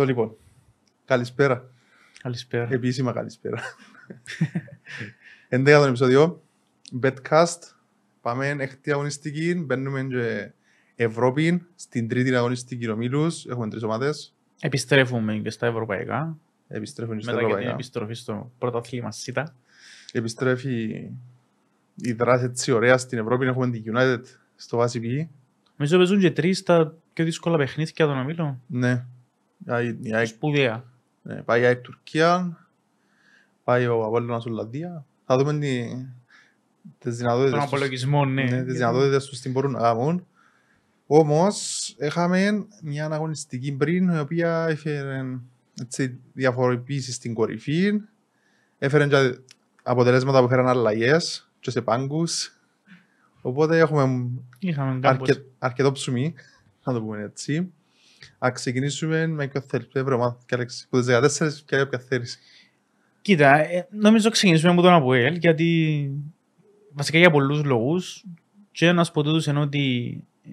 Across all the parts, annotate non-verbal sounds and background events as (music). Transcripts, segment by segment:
Το λοιπόν. Καλησπέρα. Καλησπέρα. Επίσημα καλησπέρα. 11 το επεισόδιο. Betcast. Πάμε έκτη αγωνιστική. Μπαίνουμε και Ευρώπη στην τρίτη αγωνιστική ομίλους. Έχουμε τρεις ομάδες. Επιστρέφουμε και στα ευρωπαϊκά. Επιστρέφουν και στα Μετά και την ευρωπαϊκά. επιστροφή στο πρωταθλήμα ΣΥΤΑ. Επιστρέφει η δράση έτσι ωραία στην Ευρώπη. Έχουμε την United στο VCP. Νομίζω παίζουν και τρεις τα πιο δύσκολα παιχνίδια των ομίλων. Ναι. Η- η ΑΕΚ Σπουδαία. Ναι, πάει η ΑΕΚ Τουρκία, πάει ο Απόλλωνας Ολλανδία. Θα δούμε τι, τις δυνατότητες Τον τους, απολογισμό, ναι. ναι, τις δυνατότητες τους τι μπορούν να κάνουν. Όμως, είχαμε μια αγωνιστική πριν, η οποία έφερε έτσι, διαφοροποίηση στην κορυφή. Έφερε και αποτελέσματα που έφεραν αλλαγές και σε πάγκους. Οπότε έχουμε Είχαμε κάμπος. αρκε, αρκετό ψωμί, να το πούμε έτσι. Α ξεκινήσουμε με ποιο θέλεις, ποιο βρεμα, και Αλέξη, που τις 14 και ποια θέλεις. Κοίτα, ε, νομίζω ξεκινήσουμε από τον Αποέλ, γιατί βασικά για πολλούς λόγους και ένας από τούτους είναι ότι ε,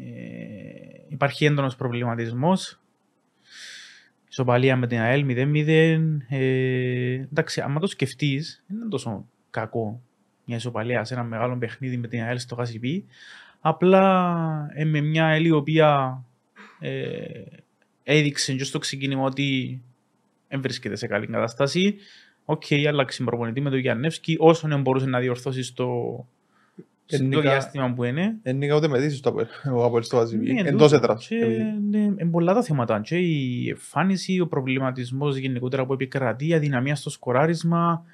υπάρχει έντονος προβληματισμός. Ισοπαλία με την ΑΕΛ 0-0. Ε, εντάξει, άμα το σκεφτείς, δεν είναι τόσο κακό μια ισοπαλία σε ένα μεγάλο παιχνίδι με την ΑΕΛ στο ΚΑΣΙΠΗ. Απλά ε, με μια ΑΕΛ η οποία ε, έδειξε και στο ξεκίνημα ότι δεν βρίσκεται σε καλή κατάσταση. Οκ, okay, άλλαξε προπονητή με τον Γιάννευσκι όσο δεν μπορούσε να διορθώσει στο, στο Γενικά- διάστημα που είναι. Δεν είναι ούτε με δύσεις το Αποέλ, ο Αποέλ στο Βαζιβί, Ναι, εντός τούτο. έδρας. Και, ναι, είναι πολλά τα θέματα. Και η εμφάνιση, ο προβληματισμός γενικότερα που επικρατεί, η αδυναμία στο σκοράρισμα.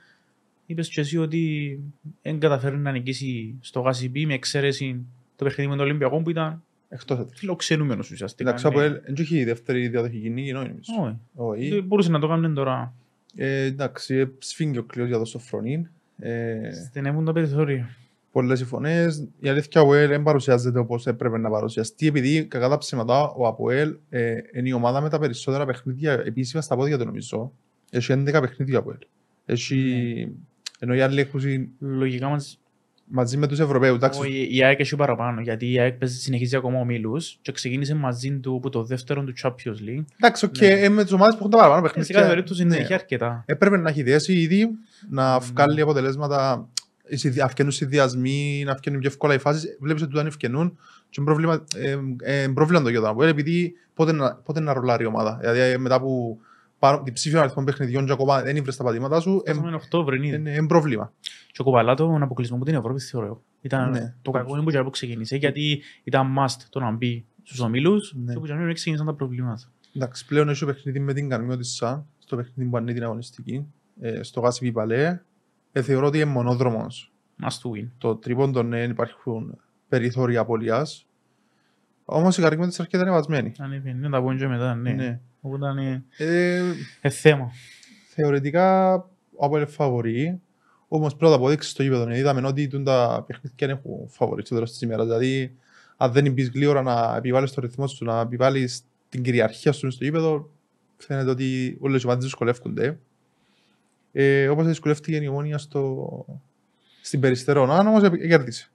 Είπες και εσύ ότι δεν καταφέρει να νικήσει στο γάσιμπι με εξαίρεση το παιχνίδι με τον Ολυμπιακό που ήταν Εκτός έδρας. φιλοξενούμενος ουσιαστικά. Εντάξει, ο ναι. Αποέλ δεν έχει δεύτερη διαδοχική νίκη, νομίζω. Όχι. Όχι. Δεν μπορούσε να το κάνουν τώρα. Ε, Εντάξει, ε, σφίγγει ο κλειός για το Σοφρονίν. Ε, Στενεύουν τα περιθώρια. πολλές οι φωνές. Η αλήθεια ο Αποέλ δεν παρουσιάζεται όπως έπρεπε να παρουσιαστεί επειδή κακά τα ψέματα ο Αποέλ ε, είναι η ομάδα με τα περισσότερα παιχνίδια επίσημα στα πόδια του νομίζω. Έχει 11 παιχνίδια ο Αποέλ. Έχει... Ενώ οι άλλοι έχουν Λογικά μας μαζί με τους Ευρωπαίους. εντάξει. Όχι, η ΑΕΚ έχει παραπάνω, γιατί η ΑΕΚ παίζει- συνεχίζει ακόμα ομίλους και ξεκίνησε μαζί του από το δεύτερο του Champions League. Εντάξει, οκ, Ναι. ε, με τις ομάδες που έχουν τα παραπάνω Ε, Σε παιχνίδια. κάθε περίπτωση ναι. έχει αρκετά. Έπρεπε να έχει δέσει ήδη να Ναι. βγάλει αποτελέσματα οι συνδυ- αυκαινούν συνδυασμοί, να αυκαινούν πιο εύκολα οι φάσεις. Βλέπεις ότι δεν ευκαινούν και είναι πρόβλημα, ε, ε, πρόβλημα το για τον Αποέλ, επειδή πότε να, πότε να ρολάρει η ομάδα. Δηλαδή ε, μετά που πάνω, την ψήφιο αριθμό παιχνιδιών και ακόμα δεν ήβρες τα πατήματά σου, ε, Φτάσαμε Οκτώβρη ήδη. είναι είναι πρόβλημα. Και ο Κουβαλά τον αποκλεισμό από την Ευρώπη θεωρώ. Ήταν Ναι. το κακό είναι που και που ξεκίνησε, γιατί ήταν must το να μπει στους ομίλους Ναι. και που και να ξεκίνησαν τα προβλήματα. Εντάξει, πλέον έχει το παιχνίδι με την Καρμιώτισσα, στο παιχνίδι που ανήκει την αγωνιστική, ε, στο Γάσι Παλέ. Ε, θεωρώ ότι είναι μονόδρομος Must win. το τρίποντο ναι, υπάρχουν περιθώρια απολίας. Όμως η Καρμιώτισσα έρχεται ανεβασμένη. Αν είναι, να τα πω και μετά, ναι. Ναι. Οπότε είναι Ε, ε, θέμα. θεωρητικά ο Απόελ φαβορεί, όμως πρέπει να το αποδείξει στο γήπεδο. Ναι. Είδαμε ότι τούν τα παιχνίδια δεν έχουν φαβορεί στο τέλος της ημέρας. Δηλαδή, αν δεν μπεις γλύωρα να επιβάλλεις το ρυθμό σου, να επιβάλλεις την κυριαρχία σου στο γήπεδο, φαίνεται ότι όλες οι ομάδες δυσκολεύονται. Ε, όπως δυσκολεύτηκε η ομόνια στο... στην Περιστερώνα, όμως ε, κέρδισε.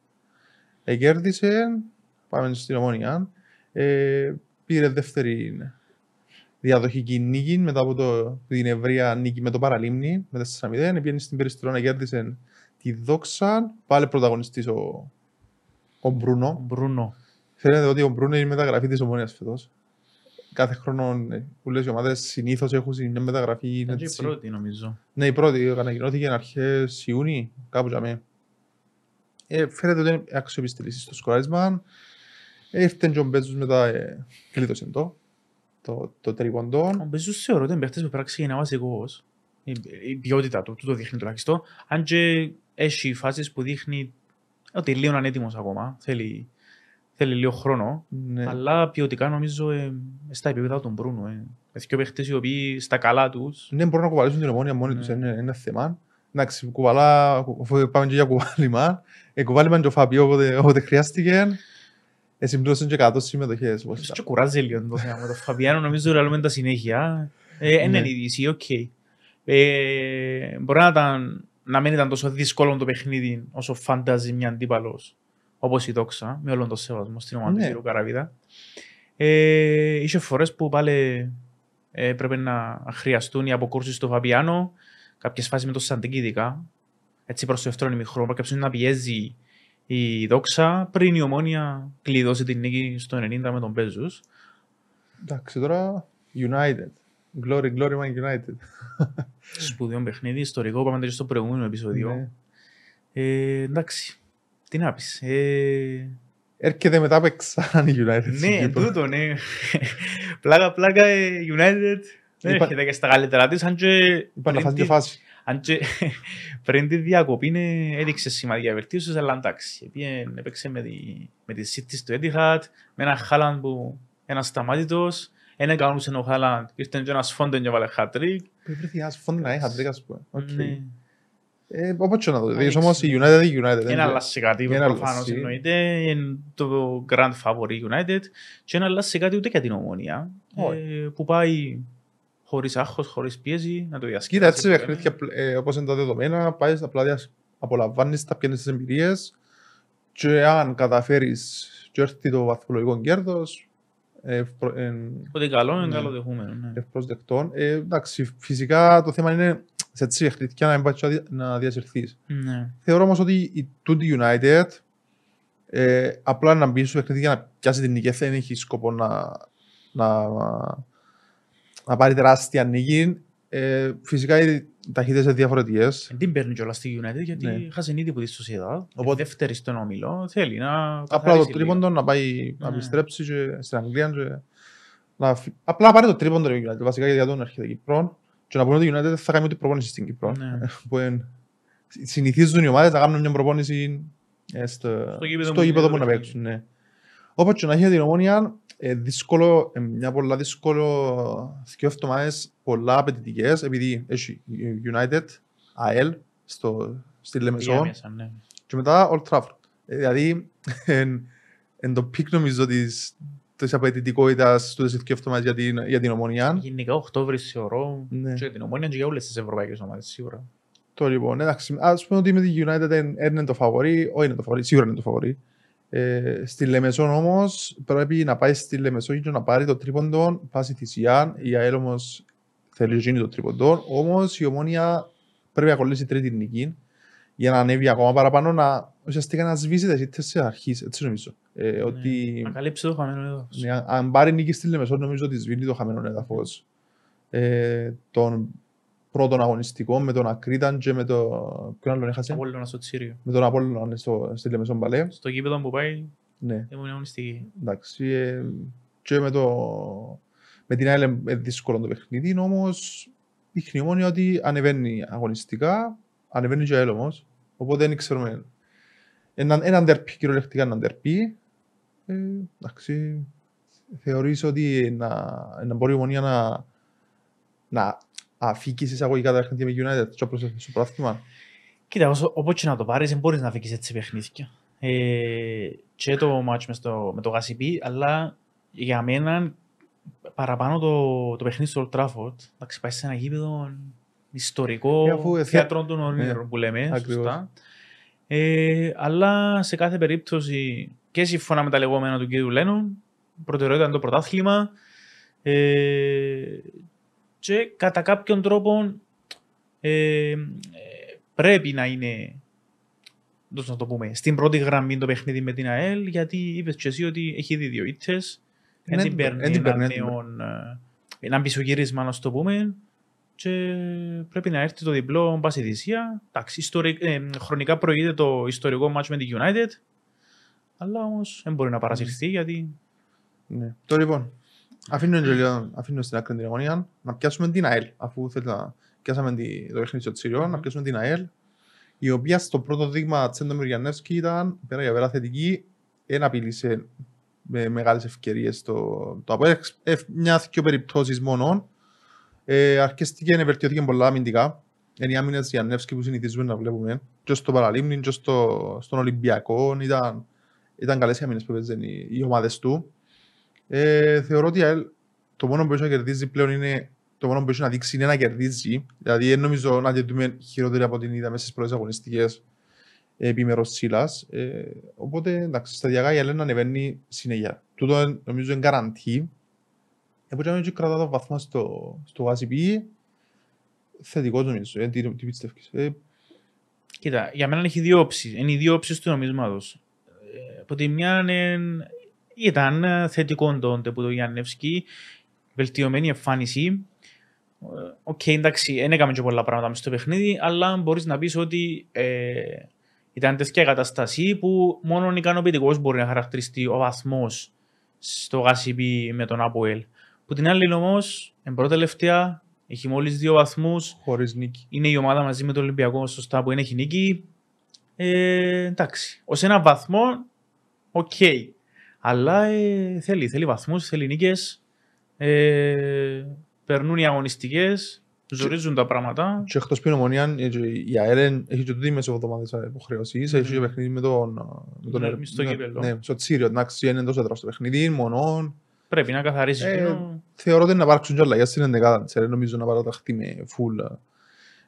Ε, κέρδισε, πάμε στην ομόνια, ε, πήρε δεύτερη διαδοχική νίκη μετά από το, την ευρεία νίκη με το Παραλίμνη με 4-0. Πήγαινε στην Περιστερώνα, κέρδισε τη Δόξα. Πάλι πρωταγωνιστής ο, ο Ο Μπρούνο. Μπρούνο. Φαίνεται ότι ο Μπρούνο είναι η μεταγραφή της ομόνιας φέτος. Κάθε χρόνο ε, που λες οι ομάδες συνήθως έχουν μια μεταγραφή. Ήταν και η έτσι. πρώτη νομίζω. Ναι, η πρώτη ανακοινώθηκε αρχές Ιούνιου, κάπου για μέ. Ε, φαίνεται ότι είναι αξιοπιστή λύση στο σκοράρισμα. Ε, Ήρθε και ο Μπέζους μετά, ε, κλείδωσε το, το, το τρίποντο. Ο Μπεζούς θεωρώ ότι είναι παίχτης που πράξη είναι βασικός. Η, η ποιότητα του, του το δείχνει τουλάχιστον. Αν και έχει φάσεις που δείχνει ότι λίγο είναι έτοιμος ακόμα. Θέλει, θέλει λίγο χρόνο. Ναι. Αλλά ποιοτικά νομίζω ε, στα επίπεδα του Μπρούνου. Ε. Με δύο παίχτες οι οποίοι στα καλά τους Ναι, μπορούν να κουβαλήσουν την ομόνια μόνοι Ναι. τους, είναι ένα θέμα. Εντάξει, κουβαλά, αφού πάμε και για κουβάλημα. Ε, κουβάλημα και ο Φαβιάνο όποτε, όποτε χρειάστηκε. Ε, συμπλήρωσαν και 100 συμμετοχές. όπως Ίσως ήταν. και κουράζει λίγο το θέμα. Με τον Φαβιάνο νομίζω ότι λέμε τα συνέχεια. Ε, Ναι. είναι είδηση, οκ. Ε, μπορεί να, ήταν, να μην ήταν τόσο δύσκολο το παιχνίδι όσο φαντάζει μια αντίπαλος όπως η Δόξα, με όλον τον σεβασμό στην ομάδα Ναι. του κ. Σαραβίδα. Ε, είχε φορές που πάλι Ε, πρέπει να χρειαστούν οι αποκούρσεις στο Φαπιάνο, κάποιες φάσεις με το Σαντίκ ειδικά. Έτσι προς το δεύτερο ημιχρόνο, κάποιος να πιέζει η δόξα πριν η ομόνια κλειδώσει την νίκη στο 90 με τον Πέζους. Εντάξει, τώρα United. Glory, glory, man United. Σπουδαίο παιχνίδι, ιστορικό, είπαμε το στο προηγούμενο επεισόδιο. Ναι. Ε, εντάξει, τι να πεις. Ε, Έρχεται μετά από ξανά η United. στην ναι, εν Κύπρο. τούτο, ναι. πλάκα, πλάκα, ε, United. Δεν Είπα- έρχεται και στα καλύτερα της, αν και Είπα να πριν φάσει τη- και φάση. Αν και (laughs) πριν τη διακοπή ναι, έδειξε σημαντικά βελτίωσης, αλλά εντάξει. Επίεν, έπαιξε με τη, με τη City στο Etihad, με ένα Χάλαντ που ένα σταμάτητος, ένα κανούσε ο Χάλαντ, ήρθε και ένας φόντον και βάλε hat-trick. Πρέπει να φόντου να είχα τρίκα, ας πούμε. Οκ. Ναι. Ε, Όπως και να το δεις, Ανοίξει. όμως η United είναι United. Ένα αλλάζει κάτι Ένα προφανώς αλλάζει. εννοείται, είναι το grand favorite United και ένα αλλάζει κάτι ούτε για την ομόνια Όχι. ε, που πάει χωρίς άγχος, χωρίς πίεση να το Κοίτα, διασκεδάσει. έτσι παιχνίδια ε, όπως είναι τα δεδομένα, πάει απλά διας- απολαμβάνεις τα πιένες τις εμπειρίες και αν καταφέρεις και έρθει το βαθμολογικό κέρδος, ε, ευπρο- εν- Ότι καλό είναι Ναι. καλό δεχούμενο. ναι. ευπροσδεκτόν. Ε, εντάξει, φυσικά το θέμα είναι σε έτσι παιχνίδια να μην πάει να δια- να διασυρθείς. Ναι. Θεωρώ όμως ότι η τούτη United ε, απλά να μπει στο παιχνίδι για να πιάσει την νίκη δεν έχει σκοπό να, να, να πάρει τεράστια νίκη. Ε, φυσικά οι ταχύτητες είναι διαφορετικές. Δεν την παίρνει κιόλας στη United γιατί Ναι. χάσε ήδη από τη Sociedad. Οπότε- Δεύτερη στον όμιλο. Θέλει να Απλά το καθαρίσει λίγο. τρίποντο να πάει να Ναι. επιστρέψει και στην Αγγλία και να φυ- απλά να πάρει το τρίποντο η United βασικά γιατί τον έρχεται Κύπρο και να πούμε ότι η United δεν θα κάνει ούτε προπόνηση στην Κύπρο. Ναι. (laughs) Που εν- συνηθίζουν οι ομάδες να κάνουν μια προπόνηση ε, στο, Στο γήπεδο στο που γήπεδο είναι που το να παιχνίδι. παίξουν. Ναι. Όπως και να έχει την Ομόνοια, ε, δύσκολο, ε, μια πολλά δύσκολο δύο εβδομάδες πολλά απαιτητικές επειδή έχει United, ΑΕΛ στο, στη Πήγα Λεμεσό μέσα, ναι. και μετά Old Trafford. Ε, Δηλαδή, εν, εν το peak νομίζω της, της απαιτητικότητας του δύο εβδομάδες για την, για την Ομόνοια. Γενικά Οκτώβρη θεωρώ Ναι. και για την Ομόνοια και για όλες τις ευρωπαϊκές ομάδες σίγουρα. Το λοιπόν, εντάξει, ας πούμε ότι με τη United δεν είναι το φαβορή, όχι είναι το φαβορή, σίγουρα είναι το φαβορή. Ε, στη Λεμεσό όμως πρέπει να πάει στη Λεμεσό και να πάρει το τρίποντο πάση θυσία. Η ΑΕΛ όμως θέλει να γίνει το τρίποντο. Όμως η Ομόνια πρέπει να κολλήσει τρίτη νική για να ανέβει ακόμα παραπάνω να ουσιαστικά να σβήσει τις ήττες σε αρχής, έτσι νομίζω. Ε, ότι Ναι. Να καλύψει το χαμένο έδαφος. ναι, αν πάρει νίκη στη Λεμεσό νομίζω ότι σβήνει το χαμένο έδαφος ε, των πρώτων αγωνιστικών με τον Ακρίταν και με το... Ποιον άλλον έχασε; Από όλο στο Τσίριο. Με τον Απόλλωνα στο, στη Λεμεσό Μπαλέ. Στο γήπεδο που πάει Ναι, ήμουν αγωνιστική. εντάξει. Ε, και με, το, με την άλλη είναι δύσκολο το παιχνίδι, όμως δείχνει μόνο ότι ανεβαίνει αγωνιστικά, ανεβαίνει και αέλ όμως. Οπότε δεν ξέρουμε. Έναν, έναν τερπί, κυριολεκτικά έναν τερπί. Ε, εντάξει, θεωρείς ότι να, να μπορεί η Ομονία να, να αφήκεις σε εισαγωγικά τα παιχνίδια με United και όπως στο πράθυμα. Κοίτα, όσο- όπως και να το πάρεις, δεν μπορείς να φύγεις έτσι παιχνίδια. Ε, και το match μες, στο, με το Γασιπί, αλλά για μένα παραπάνω το, το παιχνίδι στο Old Trafford. Εντάξει, πάει σε ένα γήπεδο ιστορικό, Ε, αφού, ε, θέατρο των όνειρων ε, που λέμε, ακριβώς. σωστά. Ε, αλλά σε κάθε περίπτωση και σύμφωνα με τα λεγόμενα του κ. Λένον, προτεραιότητα είναι το πρωτάθλημα ε, και κατά κάποιον τρόπο ε, ε, πρέπει να είναι πώς να το πούμε, στην πρώτη γραμμή το παιχνίδι με την ΑΕΛ γιατί είπες και εσύ ότι έχει ήδη δύο ήττες. Δεν Ναι, την παίρνει δεν την ένα παίρνει, δεν την νέο ε, ένα πισωγύρισμα να το πούμε. Και πρέπει να έρθει το διπλό πάση θυσία. Εντάξει, ιστορικ- ε, χρονικά προηγείται το ιστορικό match με την United. Αλλά όμως δεν μπορεί να παρασυρθεί γιατί Ναι. Το λοιπόν, αφήνω, και λίγο- αφήνω στην άκρη την Ομονία να πιάσουμε την ΑΕΛ, αφού θέλετε να πιάσαμε τη- το παιχνίδι στο Τσίριο, να Μμμ. πιάσουμε την ΑΕΛ, η οποία στο πρώτο δείγμα Τσέντο Μυριανεύσκη ήταν πέρα για πέρα θετική, δεν απειλήσε με μεγάλες ευκαιρίες το, το ΑΠΟΕΛ, ε, μια-δυο περιπτώσεις μόνο, ε, αρκεστήκε να βελτιώθηκε πολλά αμυντικά, είναι οι άμυνες Γιαννεύσκη που συνηθίζουμε να βλέπουμε, και στο Παραλίμνη και στο, στον Ολυμπιακό, ήταν, ήταν καλές οι άμυνες που παίζουν οι, οι ομάδες του. Ε, θεωρώ ότι η ΑΕΛ το μόνο που έχει να κερδίζει πλέον είναι το μόνο που έχει να δείξει είναι να κερδίζει. Δηλαδή δεν νομίζω να τη δούμε χειρότερη από την είδαμε στις πρώτες αγωνιστικές επίμερος Σίλας. Ε, οπότε εντάξει, σταδιακά η ΑΕΛ να ανεβαίνει συνέχεια. Τούτο νομίζω είναι καραντή Επούτσα και κρατά το βαθμό στο, στο ACP, θετικός νομίζω. Ε, τι, τι πιστεύεις. Ε, Κοίτα, για μένα έχει δύο όψεις. Είναι οι δύο όψεις του νομίσματος. Ε, Από τη μια είναι, ήταν θετικό τότε που το Γιάννευσκι, βελτιωμένη εμφάνιση. Ε, Οκ, εντάξει, δεν έκαμε και πολλά πράγματα μες στο παιχνίδι, αλλά μπορείς να πεις ότι ε, ήταν τέτοια κατάσταση που μόνο ικανοποιητικός μπορεί να χαρακτηριστεί ο βαθμός στο ΓΣΠ με τον Αποέλ. Πού την άλλη όμως, εν πρώτη τελευταία, έχει μόλις δύο βαθμούς, χωρίς νίκη. είναι η ομάδα μαζί με τον Ολυμπιακό σωστά που είναι έχει νίκη. Ε, εντάξει, ως ένα βαθμό, οκ. Αλλά ε, θέλει, θέλει βαθμούς, θέλει νίκες. Ε, περνούν οι αγωνιστικές, ζορίζουν τα πράγματα. Και εκτός που η Ομονία, ε, και η ΑΕΛ έχει και τούτη μεσοβδομάδες υποχρεώσεις, έχει και Μμμ. παιχνίδι με τον... με τον Ναι, Ερ- στο ναι, κύπελλο. Ναι, στο Τσίριο, εντάξει, είναι εντός έδρας το παιχνίδι, μονόν. Πρέπει να καθαρίσεις Ε, εκείνο. Θεωρώ ότι να υπάρξουν και αλλαγές στην ενδεκάδα της, ε, νομίζω να παραταχθεί με full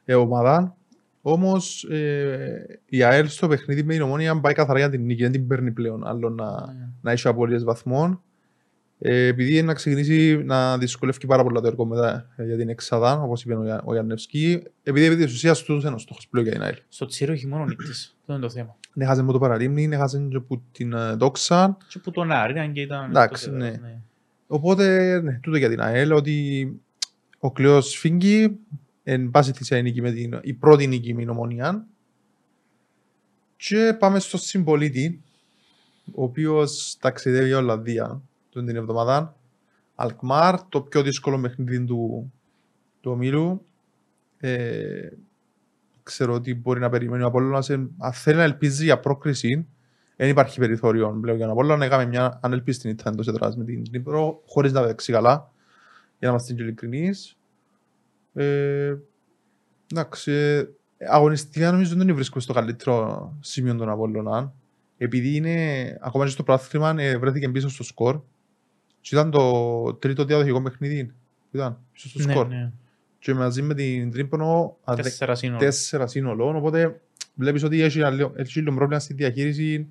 ε, ομάδα. Όμως ε, η ΑΕΛ στο παιχνίδι με την Ομόνια πάει καθαρά για την νίκη, δεν την παίρνει πλέον άλλο να, Ναι. να έχει απολύες βαθμών. Ε, επειδή είναι να ξεκινήσει να δυσκολεύει πάρα πολλά το έργο μετά ε, για την εξάδα, όπως είπε ο, Για- ο Γιάννευσκι, επειδή επί της ουσίας τούτος είναι ο στόχος πλέον για την ΑΕΛ. Στο Τσίρο έχει μόνο νύκτες. Αυτό είναι το θέμα. Ναι, χάζε με το παραλίμνη, ναι, χάζε και από την ε, Δόξα. Και που τον Άρη, αν και ήταν... Εντάξει, εκτός ναι. έδρας, Οπότε, ναι, τούτο για την ΑΕΛ, ότι ο Κλέος φύγει, εν πάση της η νίκη με την, η πρώτη νίκη με την Ομονία. Και πάμε στο συμπολίτη, ο οποίος ταξιδεύει για Ολλανδία τον την εβδομάδα. Αλκμάρ, το πιο δύσκολο παιχνίδι του, του ομίλου. Ε, ξέρω ότι μπορεί να περιμένει ο Απόλλωνας. ε, Αν θέλει να ελπίζει για πρόκριση, δεν υπάρχει περιθώριο πλέον για τον Απόλλωνα. Έκαμε μια ανελπίστη ήττα εντός έδρας με την Νύπρο, χωρίς να παίξει καλά, για να είμαστε και ειλικρινείς. Ε, εντάξει, ε, αγωνιστικά νομίζω δεν βρίσκουμε στο καλύτερο σημείο των Απόλλωνα. Επειδή είναι, ακόμα και στο πράθλημα, ε, βρέθηκε πίσω στο σκορ. Και ήταν το τρίτο διαδοχικό παιχνίδι. Ήταν πίσω στο Ναι, σκορ. ναι. Και μαζί με την Τρίπονο, αν δεν- Τέσσερα σύνολα. τέσσερα σύνολο, οπότε βλέπεις ότι έχει ένα λίγο- έχει λίγο πρόβλημα στη διαχείριση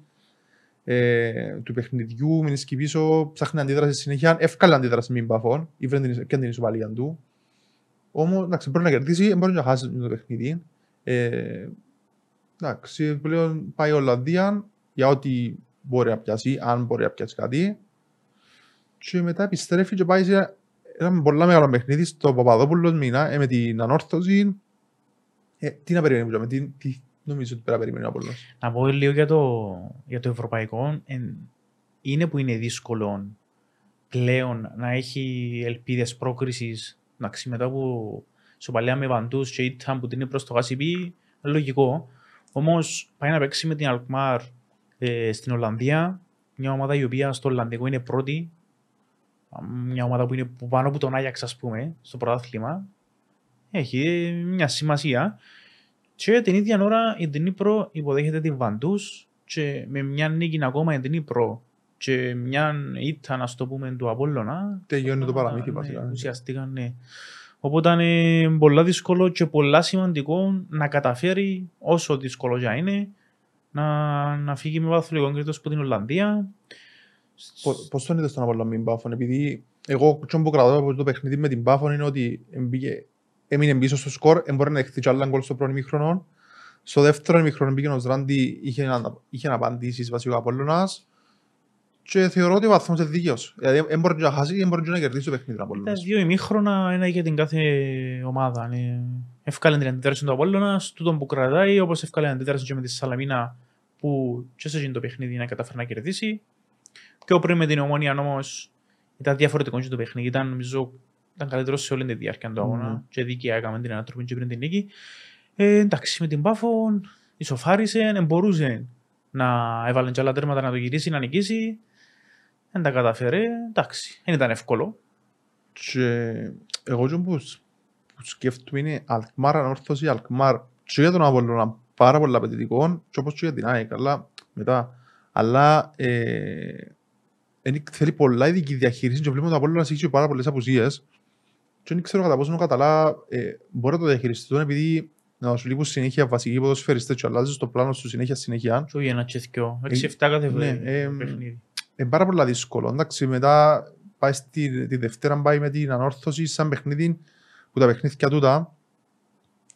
ε, του παιχνιδιού, μείνει πίσω, ψάχνει αντίδραση συνέχεια, εύκολα αντίδραση με μπαφών, ή βρει την, και την ισοπαλία του. Όμως, εντάξει, μπορεί να κερδίσει, δεν μπορεί να χάσει το παιχνίδι. Ε, εντάξει, πλέον πάει η Ολλανδία για ό,τι μπορεί να πιάσει, αν μπορεί να πιάσει κάτι. Και μετά επιστρέφει και πάει σε ένα πολύ μεγάλο παιχνίδι στο Παπαδόπουλος μήνα, ε, με την ανόρθωση. Ε, τι να περιμένουμε, με τι, τι νομίζω ότι πρέπει να περιμένει ο Απόλλωνας. Να πω λίγο για το, για το ευρωπαϊκό. Εν- είναι που είναι δύσκολο πλέον να έχει ελπίδες πρόκρισης εντάξει, μετά από σοπαλία με βαντούς και ήταν που την είναι προς το γάσιπι, λογικό. Όμως πάει να παίξει με την Αλκμάρ ε, στην Ολλανδία, μια ομάδα η οποία στο Ολλανδικό είναι πρώτη, μια ομάδα που είναι που πάνω από τον Άγιαξ ας πούμε, στο πρωτάθλημα. Έχει ε, μια σημασία. Και την ίδια ώρα η Dnipro υποδέχεται την Βαντούς και με μια νίκη ακόμα η Dnipro και μια ήττα, να το πούμε, του Απόλλωνα. Τελειώνει το Α, παραμύθι ναι, βασικά. ναι. Ουσιαστικά, ναι. Οπότε είναι πολλά δύσκολο και πολλά σημαντικό να καταφέρει, όσο δύσκολο για είναι, να, να φύγει με βαθλικό κρίτος από την Ολλανδία. Πο- Πώς τον είδες τον Απόλλωνα με την Πάφον, επειδή εγώ τσον που κρατώ από το παιχνίδι με την Πάφον είναι ότι εμπήκε- έμεινε πίσω στο σκορ, δεν μπορεί να δεχτεί κι άλλα γκολ στο πρώτο ημίχρονο. Στο δεύτερο ημίχρονο πήγε ο Ζράντι, είχε, να, είχε να απαντήσεις βασικά ο Απόλλωνας και θεωρώ ότι ο βαθμός είναι δίκαιος. Δηλαδή δεν μπορεί να χάσει, δεν μπορεί να κερδίσει το παιχνίδι ο Τα Απόλλωνας. δύο ημίχρονα, ένα για την κάθε ομάδα. Ναι. Εύκαλε την αντίδραση του Απόλλωνας, τούτον που κρατάει, όπως εύκαλε την αντίδραση και με τη Σαλαμίνα που και σε εκείνο το παιχνίδι να καταφέρει να κερδίσει. Και ο πριν με την Ομόνια όμως ήταν διαφορετικό και το παιχνίδι. Ήταν, νομίζω, ήταν καλύτερος σε όλη τη διάρκεια του αγώνα Μμμ. και δίκαια έκαμε την ανατροπή και πριν την νίκη. Ε, εντάξει, με την Πάφο ισοφάρισε, δεν μπορούσε να έβαλε και άλλα τέρματα να το γυρίσει, να νικήσει. Δεν τα καταφέρε. Εντάξει, δεν ήταν εύκολο. Και εγώ και που, σ- που σκέφτομαι είναι Αλκμάρ ανόρθωση, Αλκμάρ και για τον Απόλλωνα πάρα πολύ απαιτητικός και όπως και για την ΑΕΚ, αλλά μετά. Αλλά ε, εν- θέλει πολλά ειδική διαχείριση και βλέπουμε ότι ο Απόλλωνας έχει και πάρα πολλές απουσίες και δεν ξέρω κατά πόσο ο Καταλά ε, μπορεί να το διαχειριστεί τον επειδή να σου λείπουν συνέχεια βασικοί ποδοσφαιριστές και αλλάζεις το πλάνο σου συνέχεια συνέχεια. Και όχι ένα τσεθκιό. Ε, 6-7 κάθε ναι, ναι, ε, παιχνίδι. Είναι πάρα πολύ δύσκολο. Εντάξει, μετά πάει στη, τη Δευτέρα πάει με την ανόρθωση σαν παιχνίδι που τα παιχνίδια τούτα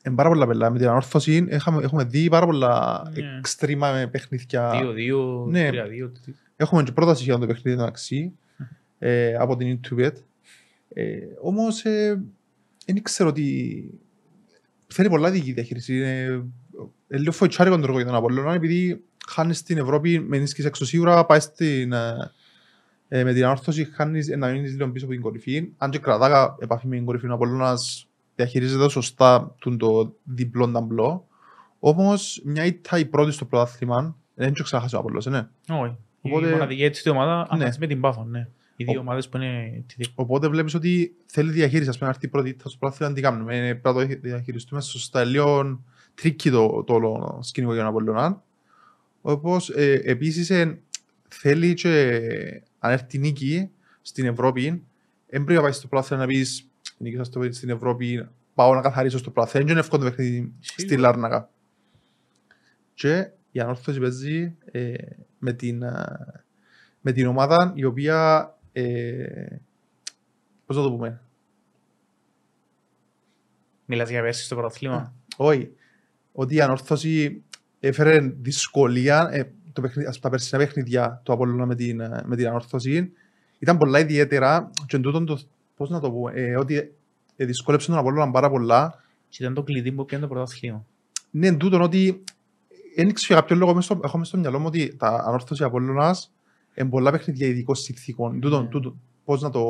είναι πάρα πολλά πελά. Με την ανόρθωση έχουμε, έχουμε δει πάρα πολλά Ναι. εξτρήμα με παιχνίδια. 2-2, Ναι. 3-2. Έχουμε και πρόταση για το παιχνίδι μεταξύ ε, από την Intubet. Ε, όμως ε, δεν ξέρω ότι θέλει πολλά δική διαχείριση. Είναι, ε, λίγο φοητσάρικο το έργο για τον Απόλλωνα επειδή χάνεις στην Ευρώπη με ενίσχυση έξω σίγουρα πάει στην, ε, ε, με την Ανόρθωση χάνεις ε, να μείνεις λίγο πίσω από την κορυφή. Αν και κρατά επαφή με την κορυφή ο Απόλλωνας διαχειρίζεται σωστά τον το διπλό ταμπλό. Όμως μια ήττα η πρώτη στο πρωτάθλημα δεν έχει ξαναχάσει ο Απόλλωνας, ναι. Όχι. Οπότε- Η μοναδική έτσι ομάδα, αν Ναι. μαζί με την Πάφο, ναι. Οι δύο Ο- ομάδες που είναι τη- Οπότε βλέπεις ότι θέλει διαχείριση. Α πούμε, να έρθει η πρώτη, θα σου πράθει τι κάνουμε. Ε, Πρέπει να το διαχειριστούμε σωστά. Λίγο tricky το, το όλο σκηνικό για τον Απόλλωνα. Όπως ε, επίσης ε, θέλει και αν έρθει η νίκη στην Ευρώπη, δεν πρέπει να πάει στο πράθυμα να πεις νίκησα στο στην Ευρώπη, πάω να καθαρίσω στο πράθυμα. Δεν είναι εύκολο το παιχνίδι στη Σίγουρα. Λάρνακα. Και η ανόρθωση παίζει ε, με, την, α, με την ομάδα η οποία ε, πώς να το πούμε, Μιλάς για πέρσι στο πρωτάθλημα; όχι, ότι η ανόρθωση έφερε δυσκολία, ε, το παιχνίδι, ας, τα περσινά παιχνίδια του Απόλλωνα με την, ε, με την ανόρθωση ήταν πολλά ιδιαίτερα και εν τούτον το, πώς να το πούμε, ε, ότι ε, δυσκόλεψε τον Απόλλωνα πάρα πολλά. Και ήταν το κλειδί που πιάνε το πρωτάθλημα. Ναι, εν τούτον ότι δεν ξέρω για κάποιο λόγο, μες στο- έχω μες στο μυαλό μου ότι τα ανόρθωση Απόλλωνας είναι πολλά παιχνίδια ειδικών συνθήκων. Τούτον, Ναι. τούτον, πώς να το,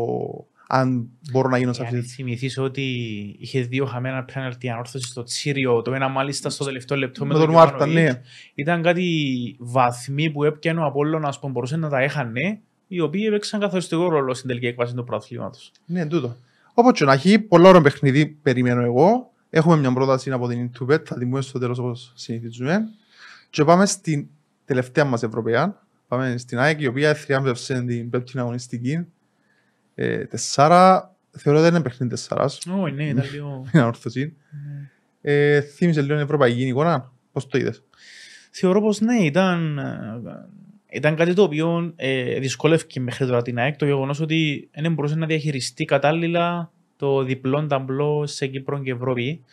αν μπορώ να γίνω σε Αν αυτή θυμηθείς ότι είχες δύο χαμένα πέναλτι ανόρθωσης στο Τσίριο, το ένα μάλιστα στο τελευταίο λεπτό με τον Μάρτα, Γιωβάνοβιτς. ναι. Ήταν κάτι βαθμοί που έπιανε ο Απόλλωνας που μπορούσε να τα έχανε, οι οποίοι έπαιξαν καθοριστικό ρόλο στην τελική έκβαση του πρωταθλήματος. Ναι, τούτο. Όπως και να έχει, πολλά ωραίο παιχνίδι περιμένω εγώ. Έχουμε μια πρόταση από την Intubet, θα την πούμε στο τέλος όπως συνηθίζουμε. Και πάμε στην τελευταία μας Ευρωπαία. Πάμε στην ΑΕΚ, η οποία θριάμβευσε την πέμπτη αγωνιστική. Ε, τεσσάρα, θεωρώ ότι δεν είναι παιχνίδι τεσσάρας, Όχι, ναι, ήταν λίγο... (laughs) είναι ανόρθωση. Ε, θύμισε λίγο την ευρωπαϊκή εικόνα. Πώς το είδες; Θεωρώ πως ναι, ήταν, ε, ήταν κάτι το οποίο ε, δυσκόλευκε μέχρι τώρα την ΑΕΚ το γεγονός ότι δεν μπορούσε να διαχειριστεί κατάλληλα το διπλό ταμπλό σε Κύπρο και Ευρώπη.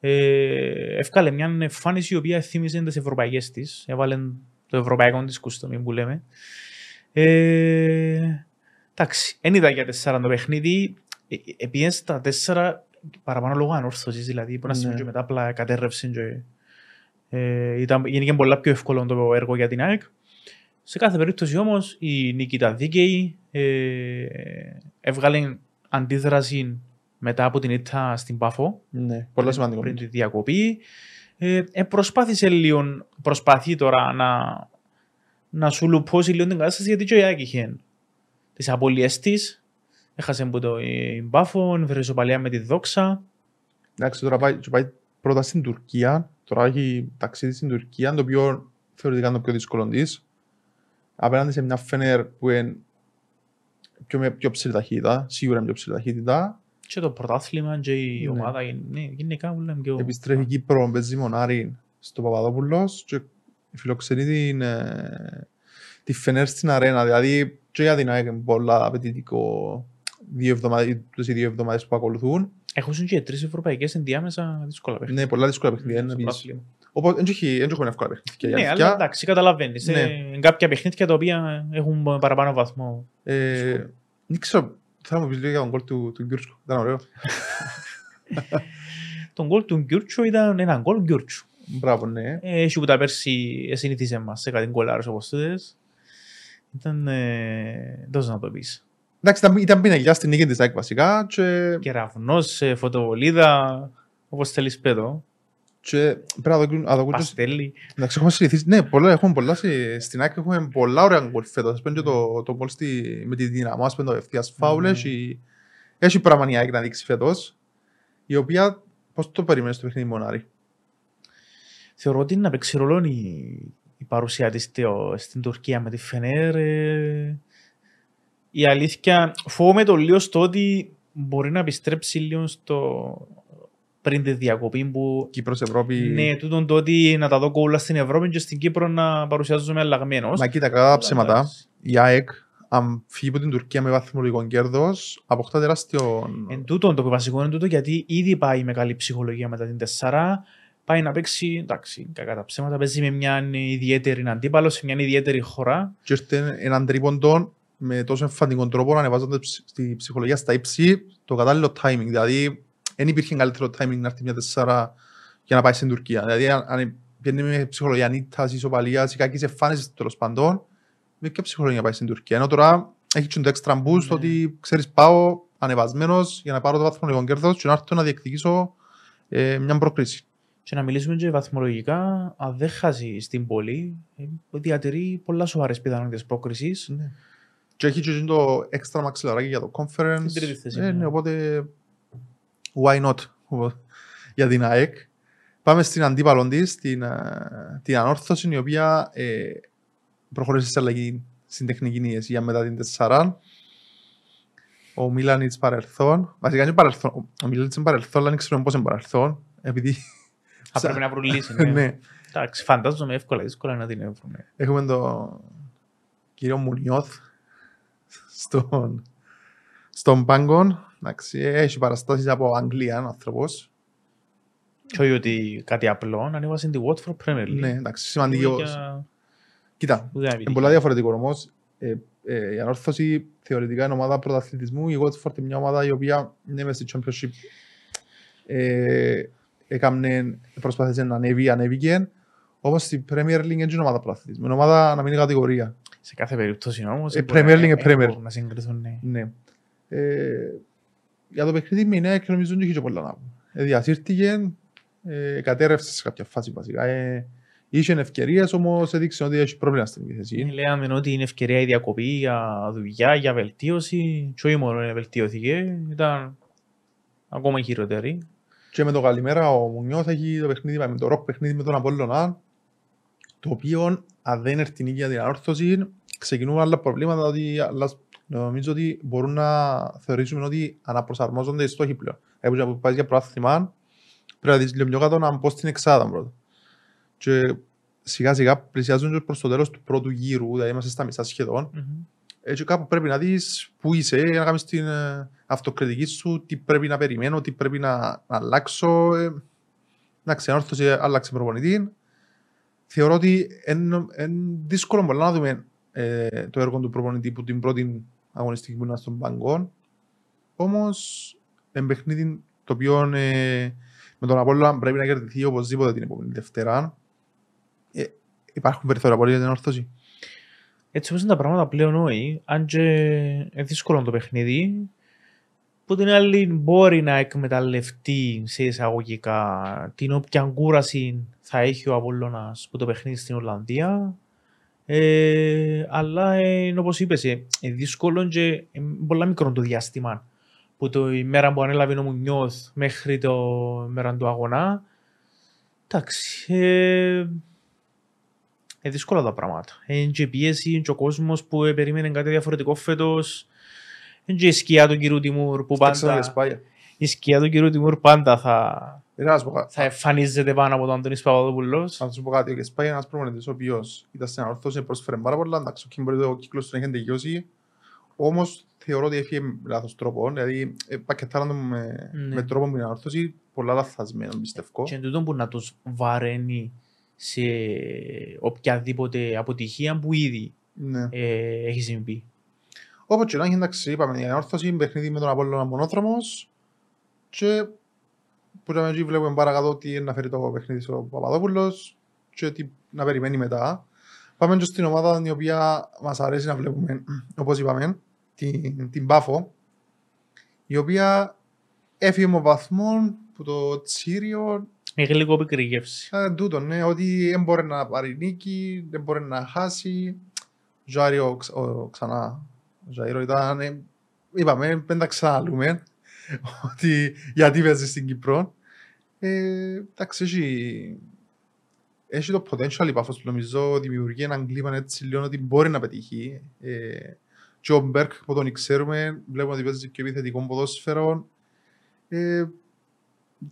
Ε, εύκαλε μια εμφάνιση η οποία θύμιζε τις ευρωπαϊκές της. Έβαλε το ευρωπαϊκό της κουστομί που λέμε. Ε, εντάξει, δεν είδα για τέσσερα το παιχνίδι. Ε, ε, Επειδή στα τέσσερα παραπάνω λόγω ανόρθωσης, δηλαδή που να Ναι. σημαίνει και μετά απλά κατέρρευσε και ε, ήταν, γίνηκε πολλά πιο εύκολο το έργο για την ΑΕΚ. Σε κάθε περίπτωση όμως η νίκη ήταν δίκαιη. Ε, έβγαλε αντίδραση μετά από την ήττα στην Πάφο Ναι, πολύ σημαντικό. πριν τη διακοπή. Ε, ε, προσπάθησε λίγο, προσπαθεί τώρα να, να σου λουπώσει λίγο την κατάσταση γιατί και η ΑΕΚ είχε τις απώλειες της. Έχασε από το ε, Πάφο, έφερε ισοπαλία με τη Δόξα. Εντάξει, τώρα πάει, και πάει πρώτα στην Τουρκία. Τώρα έχει ταξίδι στην Τουρκία, το οποίο θεωρητικά είναι το πιο δύσκολο της. Απέναντι σε μια Φενέρ που είναι πιο, με πιο ψηλή ταχύτητα, σίγουρα είναι πιο ψηλή ταχύτητα. Και το πρωτάθλημα και η Ναι. ομάδα είναι ναι, γενικά όλα πιο... Επιστρέφει Κύπρο, παίζει μονάρι στο Παπαδόπουλος και φιλοξενεί την, ε, τη Φενέρ στην αρένα. Δηλαδή και για την ΑΕΚ είναι πολλά απαιτητικό δύο εβδομάδες, τις δύο εβδομάδες που ακολουθούν. Έχουν και τρεις ευρωπαϊκές ενδιάμεσα δύσκολα παιχνίδια. Είναι πολλά δύσκολα παιχνίδια. είναι στο επίσης. πρωτάθλημα. Οπότε δεν έχει- δεν έχουν εύκολα παιχνίδια. η Ναι, αλήθεια. αλλά εντάξει, καταλαβαίνεις. Ναι. Ε, κάποια παιχνίδια τα οποία έχουν παραπάνω βαθμό. Ε, δεν ξέρω, θέλω να μου πεις λίγο για τον κόλ του, του Γκιούρσκου. Ήταν ωραίο. (laughs) Το γκολ του Γκιούρτσο ήταν ένα γκολ Γκιούρτσου. Μπράβο, ναι. Ε, Έχει που τα πέρσι συνήθισε μας σε κάτι γκολάρες όπως τούτες. Ήταν, ε, δώσε να το πεις. Εντάξει, ήταν, ήταν πίνακια στην νίκη της ΑΕΚ βασικά και, Κεραυνός, ε, φωτοβολίδα, όπως θέλεις πέτω. και πρέπει να δοκούν- να δοκούν και- Παστέλι. Εντάξει, έχουμε συνηθίσει. Ναι, πολλά, έχουμε πολλά στη- στην ΑΕΚ έχουμε πολλά ωραία γκολ φέτος. Ας πούμε και το, το γκολ στη, με τη Δυναμό, ας πούμε το ευθείας φάουλ, Ναι. έχει, έχει πράγμα η ΑΕΚ να δείξει φέτος, η οποία, πώς το περιμένεις το παιχνίδι Μονάρη; Θεωρώ ότι είναι να παίξει ρόλο η, η παρουσία της στο- στην Τουρκία με τη Φενέρ. ε, η αλήθεια, φοβούμαι το λίγο στο ότι μπορεί να επιστρέψει λίγο στο πριν τη διακοπή που Κύπρος, Ευρώπη. ναι, τούτον το ότι να τα δω όλα στην Ευρώπη και στην Κύπρο να παρουσιάζομαι αλλαγμένος. Μα κοίτα, κατά τα ψέματα, η ΑΕΚ αν φύγει από την Τουρκία με βαθμολογικό κέρδος, αποκτά τεράστιο... Εν τούτο, το βασικό είναι τούτο γιατί ήδη πάει με καλή ψυχολογία μετά την 4. Πάει να παίξει, εντάξει, κακά τα ψέματα, παίζει με μια ιδιαίτερη αντίπαλο σε μια ιδιαίτερη χώρα. Και ήρθε έναν τρίποντο με τόσο εμφαντικό τρόπο να ανεβάζονται στη ψυχολογία στα ύψη το κατάλληλο timing. Δηλαδή, δεν υπήρχε καλύτερο timing να έρθει μια τεσσάρα για να πάει στην Τουρκία. Δηλαδή, αν πιένει με ψυχολογία νύχτας, ισοπαλίας ή κακής εμφάνισης τέλος παντών, με ποια ψυχολογία να πάει στην Τουρκία. Ενώ τώρα έχει το extra boost Ναι. ότι ξέρεις πάω ανεβασμένος για να πάρω το βαθμολογικό κέρδος και να έρθω να διεκδικήσω ε, μια προκρίση. Και να μιλήσουμε και βαθμολογικά, αν δεν χάσει στην πόλη, ε, διατηρεί πολλά σοβαρές πιθανότητες πρόκρισης. Ναι. Και έχει και το extra μαξιλαράκι για το conference. Στην τρίτη θέση, Ε, ναι. ναι, οπότε why not Οπό- για την ΑΕΚ. Πάμε στην αντίπαλον της, την, ε, την ανόρθωση, η οποία ε, προχωρήσει σε αλλαγή στην τεχνική ηγεσία μετά την 4. Ο Μίλανιτς παρελθόν. Βασικά είναι παρελθόν. Ο Μίλανιτς είναι παρελθόν, αλλά δεν ξέρουμε πώς είναι παρελθόν. Επειδή Θα πρέπει να βρουν λύση. (laughs) Ναι. ναι, Εντάξει, φαντάζομαι εύκολα, δύσκολα να την βρουν. έχουμε τον κύριο Μουνιώθ στον, στον πάγκο. Εντάξει, έχει παραστάσεις από Αγγλία ο άνθρωπος. Και όχι ότι κάτι απλό, να ανέβασε την Watford Premier League. Ναι, εντάξει, σημαντικός. Για- Κοίτα, που δεν είναι πολλά διαφορετικό όμως. Ε, ε, η ανόρθωση θεωρητικά είναι ομάδα πρωταθλητισμού. Η Watford είναι μια ομάδα η οποία είναι μες στη Championship. Ε, έκαμνε, προσπάθησε να ανέβει, ανέβηκε. Όμως στη Premier League είναι ομάδα πρωταθλητισμού. Είναι ομάδα να μείνει κατηγορία. Σε κάθε περίπτωση όμως. Ε, μπορεί Premier να- League, ε, Premier. μπορούν Να συγκριθούν, ναι. Ναι. Ε, για το παιχνίδι με η νέα και νομίζω ότι είχε και πολλά να πούμε. Ε, διασύρθηκε, ε, κατέρευσε σε κάποια φάση βασικά. Ε, είχε ευκαιρίες όμως έδειξε ότι έχει πρόβλημα στην επίθεση. Λέμε ότι είναι ευκαιρία η διακοπή για δουλειά, για βελτίωση. Και όχι μόνο βελτιώθηκε, ήταν ακόμα χειρότερη. Και με το καλημέρα ο Μουνιώθ έχει το παιχνίδι με το ροκ παιχνίδι με τον Απόλλωνα το οποίο αν δεν έρθει η νίκη για την ανόρθωση ξεκινούν άλλα προβλήματα ότι άλλα, νομίζω ότι μπορούν να θεωρήσουμε ότι αναπροσαρμόζονται οι στόχοι πλέον. Έπρεπε να πάει για προάθλημα πρέπει να δεις λίγο πιο κάτω να μπω στην εξάδα πρώτα. Και σιγά σιγά πλησιάζουν και προς το τέλος του πρώτου γύρου, δηλαδή είμαστε στα μισά σχεδόν Μμμ. έτσι κάπου πρέπει να δεις πού είσαι, για να κάνεις την ε, αυτοκριτικής σου, τι πρέπει να περιμένω, τι πρέπει να, να αλλάξω. Ε, εντάξει, ανόρθωση άλλαξε προπονητή. Θεωρώ ότι είναι δύσκολο πολλά να δούμε ε, το έργο του προπονητή που την πρώτη αγωνιστική που ήταν στον Παγκόν. Όμως, εν παιχνίδι το οποίο ε, με τον Απόλλωνα πρέπει να κερδιθεί οπωσδήποτε την επόμενη Δευτέρα. Ε, υπάρχουν περιθώρια πολύ για την όρθωση. Έτσι όπως είναι τα πράγματα πλέον όχι, αν και είναι δύσκολο το παιχνίδι, που την άλλη μπορεί να εκμεταλλευτεί σε εισαγωγικά την όποια κούραση θα έχει ο Απολλώνας που το παιχνίδι στην Ολλανδία. Ε, αλλά ε, είναι όπως είπες, ε, είναι δύσκολο και ε, πολλά μικρό το διάστημα που το η μέρα που ανέλαβε ο Μουνιώθ μέχρι το μέρα του αγωνά. Εντάξει, ε, είναι δύσκολα τα πράγματα. Είναι και η πίεση, είναι και ο κόσμος που ε, περίμενε κάτι διαφορετικό φέτος. Είναι και η σκιά του κύριου Τιμούρ που Στα ξένα για πάντα, σπάγια. η σκιά του κύριου Τιμούρ πάντα θα, Ε, να σου πω κάτι. θα εμφανίζεται πάνω από τον Αντώνης Παπαδόπουλος. Να σου πω κάτι, ο Κεσπάη είναι ένας προπονητής ο οποίος ήταν στην ανορθώση, πρόσφερε πάρα πολλά, εντάξει, ο μπορεί το κύκλος του να έχει τελειώσει, όμως θεωρώ ότι έφυγε με λάθος τρόπο, δηλαδή ε, πακετάραν τον με, Ναι. με τρόπο που είναι ανορθώση, πολλά λαθασμένο πιστεύω. Και τούτο που να τους βαραίνει σε οποιαδήποτε αποτυχία που ήδη Ναι. ε, έχει συμβεί. Όπως και να έχει, εντάξει, είπαμε, η ανόρθωση, παιχνίδι με τον Απόλλωνα μονόδρομος και που λέμε εκεί βλέπουμε παρακάτω τι είναι να φέρει το παιχνίδι ο Παπαδόπουλος και τι να περιμένει μετά. Πάμε και στην ομάδα η οποία μας αρέσει να βλέπουμε, όπως είπαμε, την, την Πάφο, η οποία έφυγε με βαθμό που το Τσίριο Έχει λίγο πικρή γεύση. ε, τούτο, ναι, ότι δεν μπορεί να πάρει νίκη, δεν μπορεί να χάσει. Ζάριο ξ- ο, ξανά. Ο Ζάριο ήταν, ε, είπαμε, δεν τα ξαναλούμε, ότι γιατί παίζει στην Κύπρο. Ε, εντάξει, έχει, έχει το potential η Πάφος, νομίζω, δημιουργεί έναν κλίμα έτσι λίγο ότι μπορεί να πετύχει. Ε, και ο Μπέρκ που τον ξέρουμε, βλέπουμε ότι παίζει και επιθετικό ποδόσφαιρο. Ε,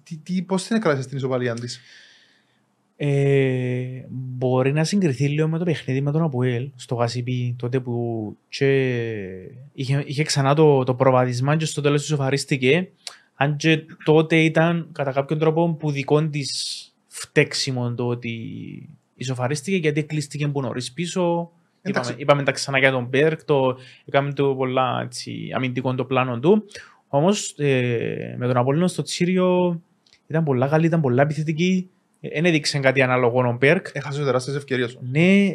τι, τι, πώς την έκρασες την ισοπαλία της; Ε, μπορεί να συγκριθεί λίγο με το παιχνίδι με τον Αποέλ στο Γασιπί τότε που και είχε, είχε ξανά το, το προβάδισμα και στο τέλος ισοφαρίστηκε αν και τότε ήταν κατά κάποιον τρόπο που δικών της φταίξιμο το ότι ισοφαρίστηκε γιατί κλείστηκε που νωρίς πίσω. Εντάξει. είπαμε, είπαμε τα ξανά για τον Μπέρκ το, έκαμε το πολλά έτσι, αμυντικό το πλάνο του. Όμως ε, με τον Απόλλωνα στο Τσίριο ήταν πολλά καλή, ήταν πολλά επιθετική δεν έδειξε κάτι ανάλογο ο Μπέρκ Έχασε τεράστιες ευκαιρίες. ναι,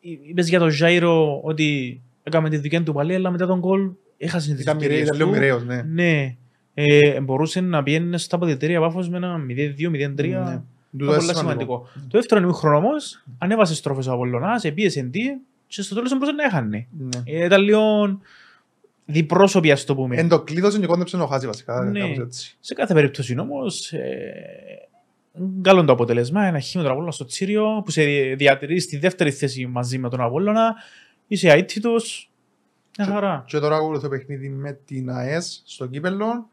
είπες για τον Ζάιρο ότι έκαμε τη δικιά του πάλι, αλλά μετά τον γκολ έχασε τις Ήταν μοιραίος, ευκαιρίες ήταν λίγο του. μοιραίος, ναι. Ναι, ε, μπορούσε να πιένει στα αποδητήρια πάφος με ένα 0-2-0-3. Ναι. Ήταν Τούτο είναι πολύ σημαντικό. Το δεύτερο ημίχρονο όμως, ανέβασε στροφές ο Απολλωνάς, επίεσε τι και στο τέλος δεν μπορούσε να έχανε. Ναι. Ε, Ήταν λίγο διπρόσωποι ας το πούμε. Εν το κλείδωσε και κόντεψε να χάσει βασικά. Ναι. κάπως έτσι. Σε κάθε περίπτωση όμως, ε, καλό το αποτέλεσμα. Ένα χ με τον Απόλλωνα στο Τσίριο που σε διατηρεί στη δεύτερη θέση μαζί με τον Απόλλωνα. Είσαι αίτητος. Μια χαρά. Και τώρα ακολουθεί το παιχνίδι με την ΑΕΣ στο κύπελλο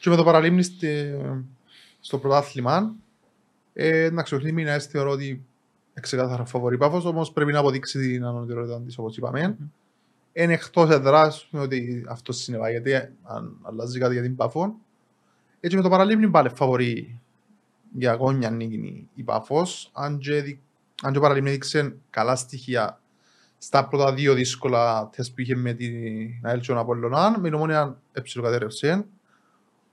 και με το παραλίμνη στη- στο πρωτάθλημα. Ε, εντάξει, το παιχνίδι με την ΑΕΣ θεωρώ ότι ξεκάθαρα φαβορεί πάφος, όμως πρέπει να αποδείξει την ανωτερότητα της, όπως είπαμε. Είναι εκτός εδράς με ότι αυτό συνεπάγεται, αν αλλάζει κάτι για την Πάφο. Έτσι με το παραλίμνη πάλι φαβορεί για αγώνια νίκη η Πάφος, αν και, δι- αν και ο παραλίμνη έδειξε καλά στοιχεία στα πρώτα δύο δύσκολα τεστ που είχε με την ΑΕΛ και τον Απολλωνά, με την ομόνια εψιλοκατέρευσε.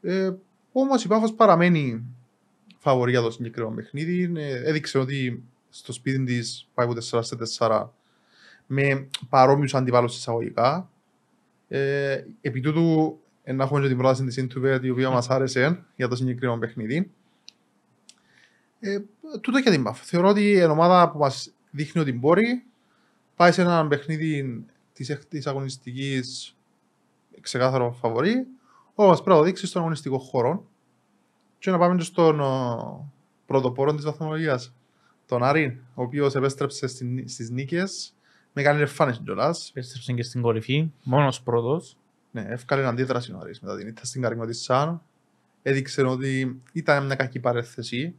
Ε, όμως η Πάφος παραμένει φαβορή για το συγκεκριμένο παιχνίδι. Ε, έδειξε ότι στο σπίτι της πάει από 4 σε 4 με παρόμοιους αντιβάλλους εισαγωγικά. Ε, επί τούτου ε, να έχουμε και την πρόταση της Intubet η οποία μας άρεσε για το συγκεκριμένο παιχνίδι. Ε, τούτο για την Πάφο. Θεωρώ ότι η ομάδα που μας δείχνει ότι μπορεί πάει σε ένα παιχνίδι της έκτης αγωνιστικής ξεκάθαρο φαβορή, όμως πρέπει να το δείξει στον αγωνιστικό χώρο και να πάμε και στον ο, πρωτοπόρο της βαθμολογίας, τον Άρη, ο οποίος επέστρεψε στην- στις νίκες με καλή εμφάνιση κιόλας. Επέστρεψε και στην κορυφή, μόνος πρώτος. Ναι, εύκαλε αντίδραση ο Άρης μετά την ήττα στην Καρυμό της ΣΑΝ. Έδειξε ότι ήταν μια κακή παρέθεση.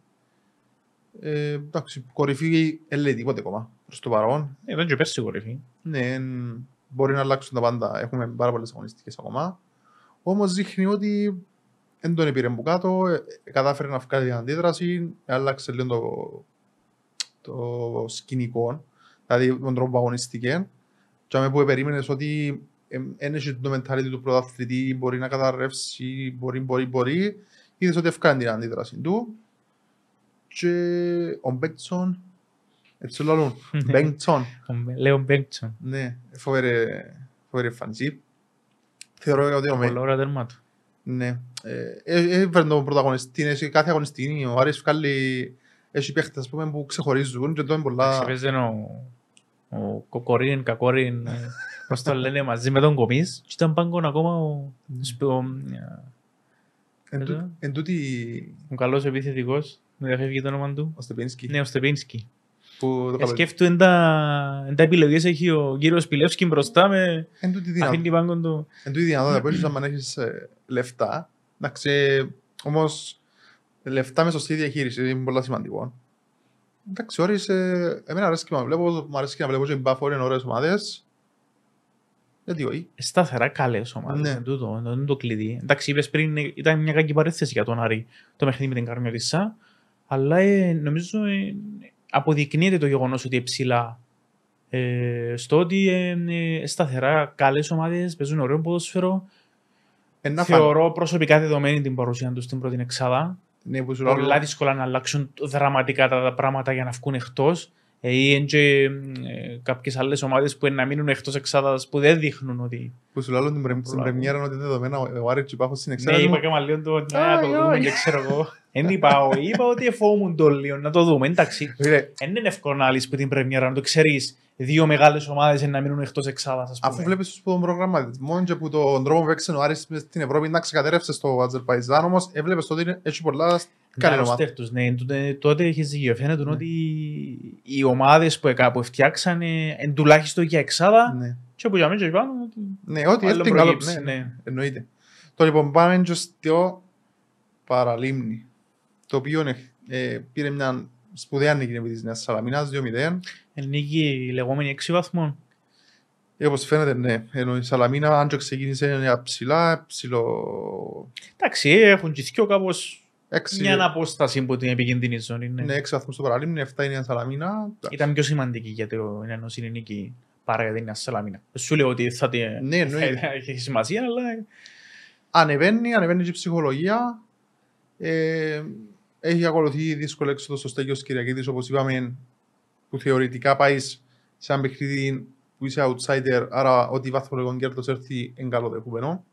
Ε, εντάξει, κορυφή δεν λέει τίποτε ακόμα προς το παρόν. Ε, Ήταν και πέρσι η κορυφή. Ναι, εν- μπορεί να αλλάξουν τα πάντα. Έχουμε πάρα πολλές αγωνιστικές ακόμα. Όμως δείχνει ότι δεν τον πήρε που κάτω, ε, ε, κατάφερε να βγάλει την αντίδραση, άλλαξε λίγο το, το σκηνικό, δηλαδή τον τρόπο που αγωνιστήκε. Και αμέ που περίμενες ότι δεν έχει το mentality του πρωταθλητή, μπορεί να καταρρεύσει, μπορεί, μπορεί, μπορεί, είδες ότι ευκάνει την αντίδραση του. Και ο Μπένγκτσον, έτσι το λαλούν, Μπένγκτσον, Ο Μπε- Λέον Μπένγκτσον. ναι, φοβερή, φοβερή εμφάνιση. Θεωρώ ότι ο Πολύ Μέ... ωραία τέρμα του. Ναι. Ε, ε, Έφερε τον πρωταγωνιστή, έχει κάθε αγωνιστή, ο Άρης βγάλει... Έχει παίχτες ας πούμε, που ξεχωρίζουν και το είναι πολλά... Ξεπέζε ο, ο Κοκορίν, Κακορίν, ε, πώς το λένε, μαζί με τον Κομίς. Και ήταν πάγκον ακόμα ο, σπ- ο, Εν τούτη- εδώ. Εν τούτη ο καλός επιθετικός. Με διαφεύγει το όνομα του. ο Στεπίνσκι, Ναι, ο Στεπίνσκι. που το Ε, καλοκαίρι. Σκέφτου εν τα, εν τα επιλογές έχει ο κύριος Πιλεύσκι μπροστά με Εν τούτη δυνατότητα. αφήνει πάγκον του. Εν τούτη δυνατότητα που έχεις αν έχεις ε, λεφτά. Εντάξει, όμως λεφτά μες σωστή διαχείρισης είναι πολύ σημαντικό. Εντάξει, ώρες, ε, εμένα αρέσει και να βλέπω, μου αρέσει και να βλέπω και οι Μπάφορ είναι ωραίες ομάδες. Γιατί όχι. Σταθερά καλές ομάδες. Ναι. Ναι. Τούτο, το, είναι το κλειδί. Εντάξει, είπες πριν ε, ήταν μια κακή παρέθεση για τον Άρη το παιχνίδι με την Καρμιώτισσα. Αλλά ε, νομίζω ε, αποδεικνύεται το γεγονός ότι ψηλά ε, στο ότι ε, ε, σταθερά καλές ομάδες παίζουν ωραίο ποδόσφαιρο. Ένα φαν. Θεωρώ προσωπικά δεδομένη την παρουσία τους στην πρώτη εξάδα. Ναι, που σου λέω, Πολλά δύσκολα να αλλάξουν δραματικά τα πράγματα για να βγουν εκτός. Ε, ή εν και ε, κάποιες άλλες ομάδες που είναι να μείνουν εκτός εξάδας που δεν δείχνουν ότι... που σου λέω την πρεμ- στην Πολλά. πρεμιέρα ότι δεδομένα ο- ο Άρης και υπάρχουν στην Ναι, εξάδα. είπα και μαλλίον το ναι, να το Αι, δούμε αι. και ξέρω εγώ. Εν είπα, ο- είπα ότι εφόμουν το λίγο να το δούμε, εντάξει. Φίλε, Δεν είναι εύκολο να λύσεις που την πρεμιέρα να το ξέρεις δύο μεγάλες ομάδες είναι να μείνουν εκτός εξάδας, ας πούμε. Αφού βλέπεις τους που τον προγραμματισμό και που τον τρόπο που έξε ο Άρης μες στην Ευρώπη να ξεκατέρευσες στο Αζερπαϊζάν όμως έβλεπες ότι είναι- έχει πολλά καλή Τα ομάδα. roster τους, ναι, τότε- τότε έχει δίκιο. Φαίνεται ότι οι ομάδες που, εκα- που φτιάξανε εν τουλάχιστον για εξάδα Ναι. και που για μένα και πάνω ότι Ναι, ό,τι Άλλο έρθει καλό. προκύψει, Ναι, ναι. εννοείται. Το λοιπόν πάμε και στο παραλίμνη. Το οποίο ε, ε, πήρε μια σπουδαία νίκη επί της Νέας Σαλαμίνας, 2-0. Νίκη η λεγόμενη 6 βαθμών. Ε, όπως φαίνεται, ναι. Ενώ η Σαλαμίνα, αν και ξεκίνησε ψηλά, ψηλό... Εντάξει, έχουν και δυο κάπως Έξι, μια απόσταση από την επικίνδυνη ζώνη. Ναι. ναι, έξι βαθμούς στο παραλίμνη, 7 είναι η Σαλαμίνα. Ήταν πιο σημαντική για την Ένωση η νίκη παρά για την Νέα Σαλαμίνα. Σου λέω ότι θα τη- Ναι, εννοείται. θα έχει σημασία, αλλά Ανεβαίνει, ανεβαίνει και η ψυχολογία. Ε, έχει ακολουθεί δύσκολο έξοδος στο Στέγιος Κυριακίδης, όπως είπαμε, που θεωρητικά πάεις σε ένα παιχνίδι που είσαι outsider, άρα ότι βαθμολογικό κέρδος έρθει εγκαλοδεχούμενο.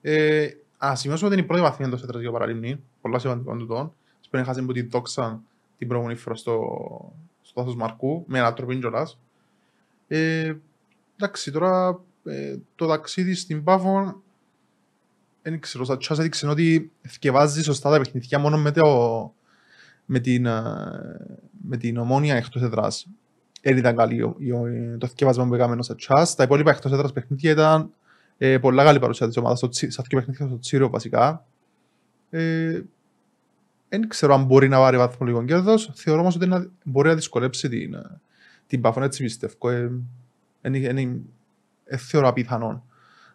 Ε, α σημειώσουμε ότι είναι η πρώτη βαθμία εντός έτρας για παραλίμνη, πολλά σημαντικό τούτο. Σπέρνει χάσει από την Τόξα την προηγούμενη φορά στο, στο Δάσος Μαρκού, με ανατροπή κιόλας. Ε, εντάξει, τώρα ε, το ταξίδι στην Πάφο δεν ξέρω, σαν τσάς έδειξε ότι θυκευάζει σωστά τα παιχνίδια μόνο με, το, με, την, ε, με την ομόνια εκτός έδρας. Δεν ήταν καλή ο- η- ο- το θυκευάσμα που έκαμε ο τσάς. Τα υπόλοιπα εκτός έδρας παιχνίδια ήταν ε, πολλά καλή παρουσία της ομάδας, στο Τσι- στα δύο παιχνίδια στο Τσίρο βασικά. Ε, δεν ξέρω αν μπορεί να πάρει βαθμολογικό κέρδος. Θεωρώ όμως ότι να, μπορεί να δυσκολέψει την, ε, την Πάφο, έτσι πιστεύω. Ε, εν- εν- εν- ε, θεωρώ απίθανο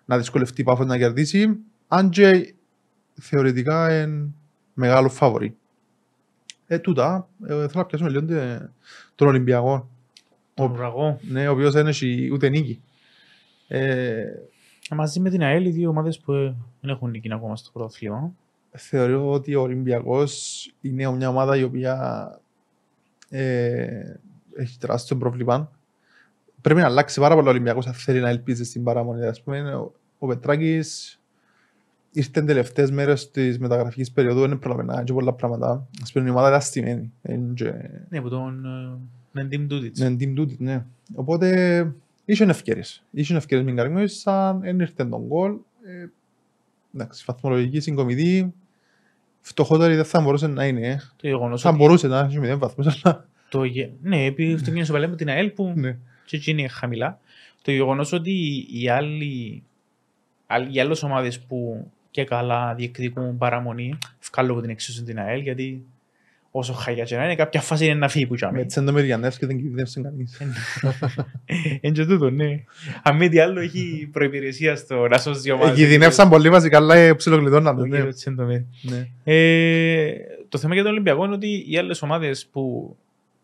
να δυσκολευτεί η Πάφο να κερδίσει. Αν και θεωρητικά είναι μεγάλο φαβορή. Ε, τούτα, ε, θέλω να πιάσουμε λίγο τε- τον Ολυμπιακό. τον ουραγό. Ναι, ο οποίος δεν έχει ούτε νίκη. Ε, Μαζί με την ΑΕΛ, οι δύο ομάδες που ε, δεν έχουν νίκη ακόμα στο πρωτάθλημα. θεωρώ ότι ο Ολυμπιακός είναι μια ομάδα η οποία ε, έχει τεράστιο πρόβλημα. Πρέπει να αλλάξει πάρα πολύ ο Ολυμπιακός αν θέλει να ελπίζει στην παραμονή. Ας πούμε, ο, ο Πετράκης ήρθε τελευταίες μέρες της μεταγραφικής περίοδου, δεν πρόλαβε να κάνει πολλά πράγματα. Ας πούμε, η ομάδα ήταν στημένη. Εν και- Ναι, που τον ε, Νεντίμ Τούτιτς. Ναι, team duty, ναι. Οπότε είχε ευκαιρίες. Είχε ευκαιρίες με καρμιώσαν, δεν ήρθε τον γκολ. Ε, εντάξει, βαθμολογική συγκομιδή. Φτωχότερη δεν θα μπορούσε να είναι. ε. Το γεγονός Θα ότι μπορούσε να έχει μηδέν βαθμούς, αλλά... το γε- Ναι, επειδή στο μια σοπαλία με την ΑΕΛ που ναι. και εκεί είναι χαμηλά. Το γεγονός ότι οι άλλοι, άλλοι- οι άλλες ομάδες που και καλά διεκδικούν παραμονή, βγάλω από την εξίσωση την ΑΕΛ, γιατί όσο χαγιά και να είναι, κάποια φάση είναι να φύγει που Με τσάμε. τσέντο Μεριανεύς και δεν κινδύνευσε κανείς. Εν και τούτο, ναι. Αν μη τι άλλο, έχει προϋπηρεσία στο να σώσει δύο ομάδες. Κινδυνεύσαν πολύ βασικά, αλλά ε, ψιλοκλειδώναν το, Το ναι. κύριο Τσέντομερ. Ναι. Ε, το θέμα για τον Ολυμπιακό είναι ότι οι άλλες ομάδες που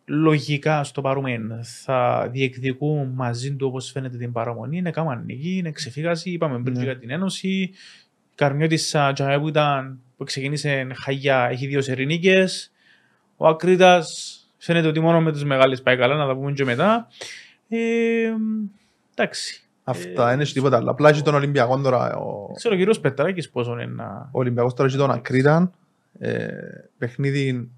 λογικά στο παρούμεν θα διεκδικούν μαζί του όπως φαίνεται την παραμονή είναι κάμαν νίκη, είναι ξεφύγαση. Είπαμε πριν Ναι. για την Ένωση. Η Καρμιώτη Τζαέ που, ήταν, που ξεκίνησε χαγιά έχει δύο σερινίκε. Ο Ακρίτας φαίνεται ότι μόνο με τους μεγάλες πάει καλά, να τα πούμε και μετά. Ε, εντάξει. Αυτά, Ε, δεν έχει τίποτα άλλο. Απλά έχει τον Ολυμπιακό τώρα. Ο, Δεν ξέρω ο κύριος Πετράκης πόσο είναι να. ο Ολυμπιακός τώρα έχει τον Ακρίταν. Ε, παιχνίδι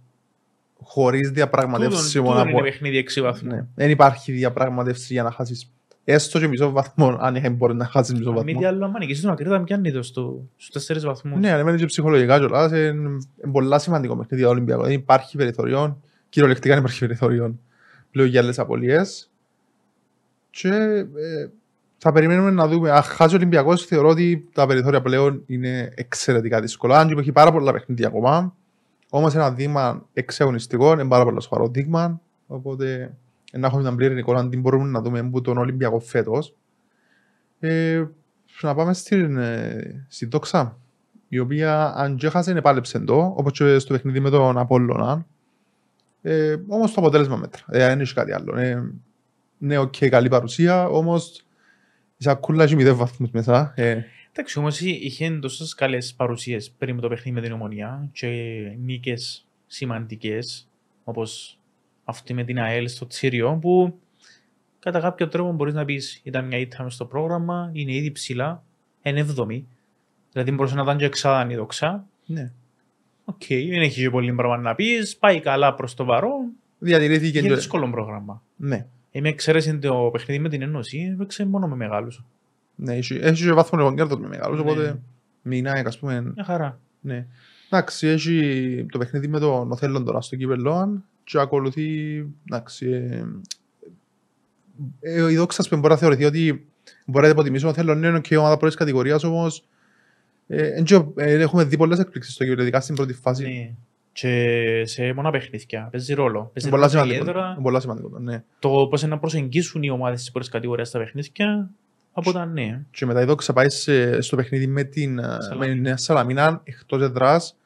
χωρίς διαπραγματεύσει Τούτον- μόνο τούτον είναι από παιχνίδι 6 βαθμού. Ναι. Δεν υπάρχει διαπραγματεύση για να χάσεις έστω και μισό βαθμό, αν είχα μπορεί να χάσεις μισό Αν μη βαθμό. τι άλλο, αν νικήσεις τον Ακρίτα, πιάνει το στο- στους τέσσερις βαθμούς. Ναι, ανεβαίνει και ψυχολογικά κιόλας. Είναι είναι πολλά σημαντικό παιχνίδι για τον Ολυμπιακό. Δεν υπάρχει περιθώριο, κυριολεκτικά δεν υπάρχει περιθώριο πλέον για άλλες απολίες. Και ε, θα περιμένουμε να δούμε. Αν χάσει ο Ολυμπιακός, θεωρώ ότι τα περιθώρια πλέον είναι εξαιρετικά δύσκολα. Αν και έχει πάρα πολλά παιχνίδια ακόμα. Όμως ένα δείγμα εξαγωνιστικό, είναι πάρα πολύ σοβαρό δείγμα. Οπότε να έχουμε μια πλήρη εικόνα τι μπορούμε να δούμε από τον Ολυμπιακό φέτος. Ε, να πάμε στην, ε, στην Δόξα, η οποία αν και έχασε επάλεψε το, όπως και στο παιχνίδι με τον Απόλλωνα. Ε, όμως το αποτέλεσμα μέτρα, ε, δεν έχει κάτι άλλο. Ε, ναι, οκ, καλή παρουσία, όμως η σακούλα έχει μηδέν βαθμούς μέσα. Ε, Εντάξει, όμως εί- είχε τόσες καλές παρουσίες πριν το παιχνίδι με την Ομόνοια και νίκες σημαντικές, όπως αυτή με την ΑΕΛ στο Τσίρειο, που κατά κάποιο τρόπο μπορείς να πεις ήταν μια ήττα μες στο πρόγραμμα, είναι ήδη ψηλά, είναι έβδομη. Δηλαδή μπορούσε να ήταν και εξάδαν η δοξά. ναι. Οκ, δεν έχει και πολύ πράγμα να πεις, πάει καλά προς το παρόν, Διατηρήθηκε είναι και... δύσκολο πρόγραμμα. Ναι. Είμαι εξαίρεση το παιχνίδι με την Ένωση, έπαιξε μόνο με μεγάλους. Ναι, έχει, έχεις και βαθμό λοιπόν κέρδος με μεγάλους, Ναι. οπότε μηνάει, ας πούμε, Μια χαρά. Ναι. Εντάξει, έχει το παιχνίδι με τον Οθέλλον τώρα στο κύπελλο και ακολουθεί, εντάξει, ε, ε, η δόξα που μπορεί να θεωρηθεί ότι μπορεί να υποτιμήσει ο Οθέλλον είναι και η ομάδα πρώτης κατηγορίας όμως ε, εν και, ε, έχουμε δει πολλές εκπλήξεις στο κύπελλο, ειδικά στην πρώτη φάση. Ναι. και σε μόνα παιχνίδια. Παίζει ρόλο. Παίζει Είναι πολλά ρόλο σημαντικό. ιδιαίτερα Είναι πολλά σημαντικό, ναι. το πώς να προσεγγίσουν οι ομάδες της πρώτης κατηγορίας στα παιχνίδια από τα νέα. Και μετά η Δόξα πάει σε- στο παιχνίδι με την ε, Σαλαμίνα. με την Νέα Σαλαμίνα εκτός εδράς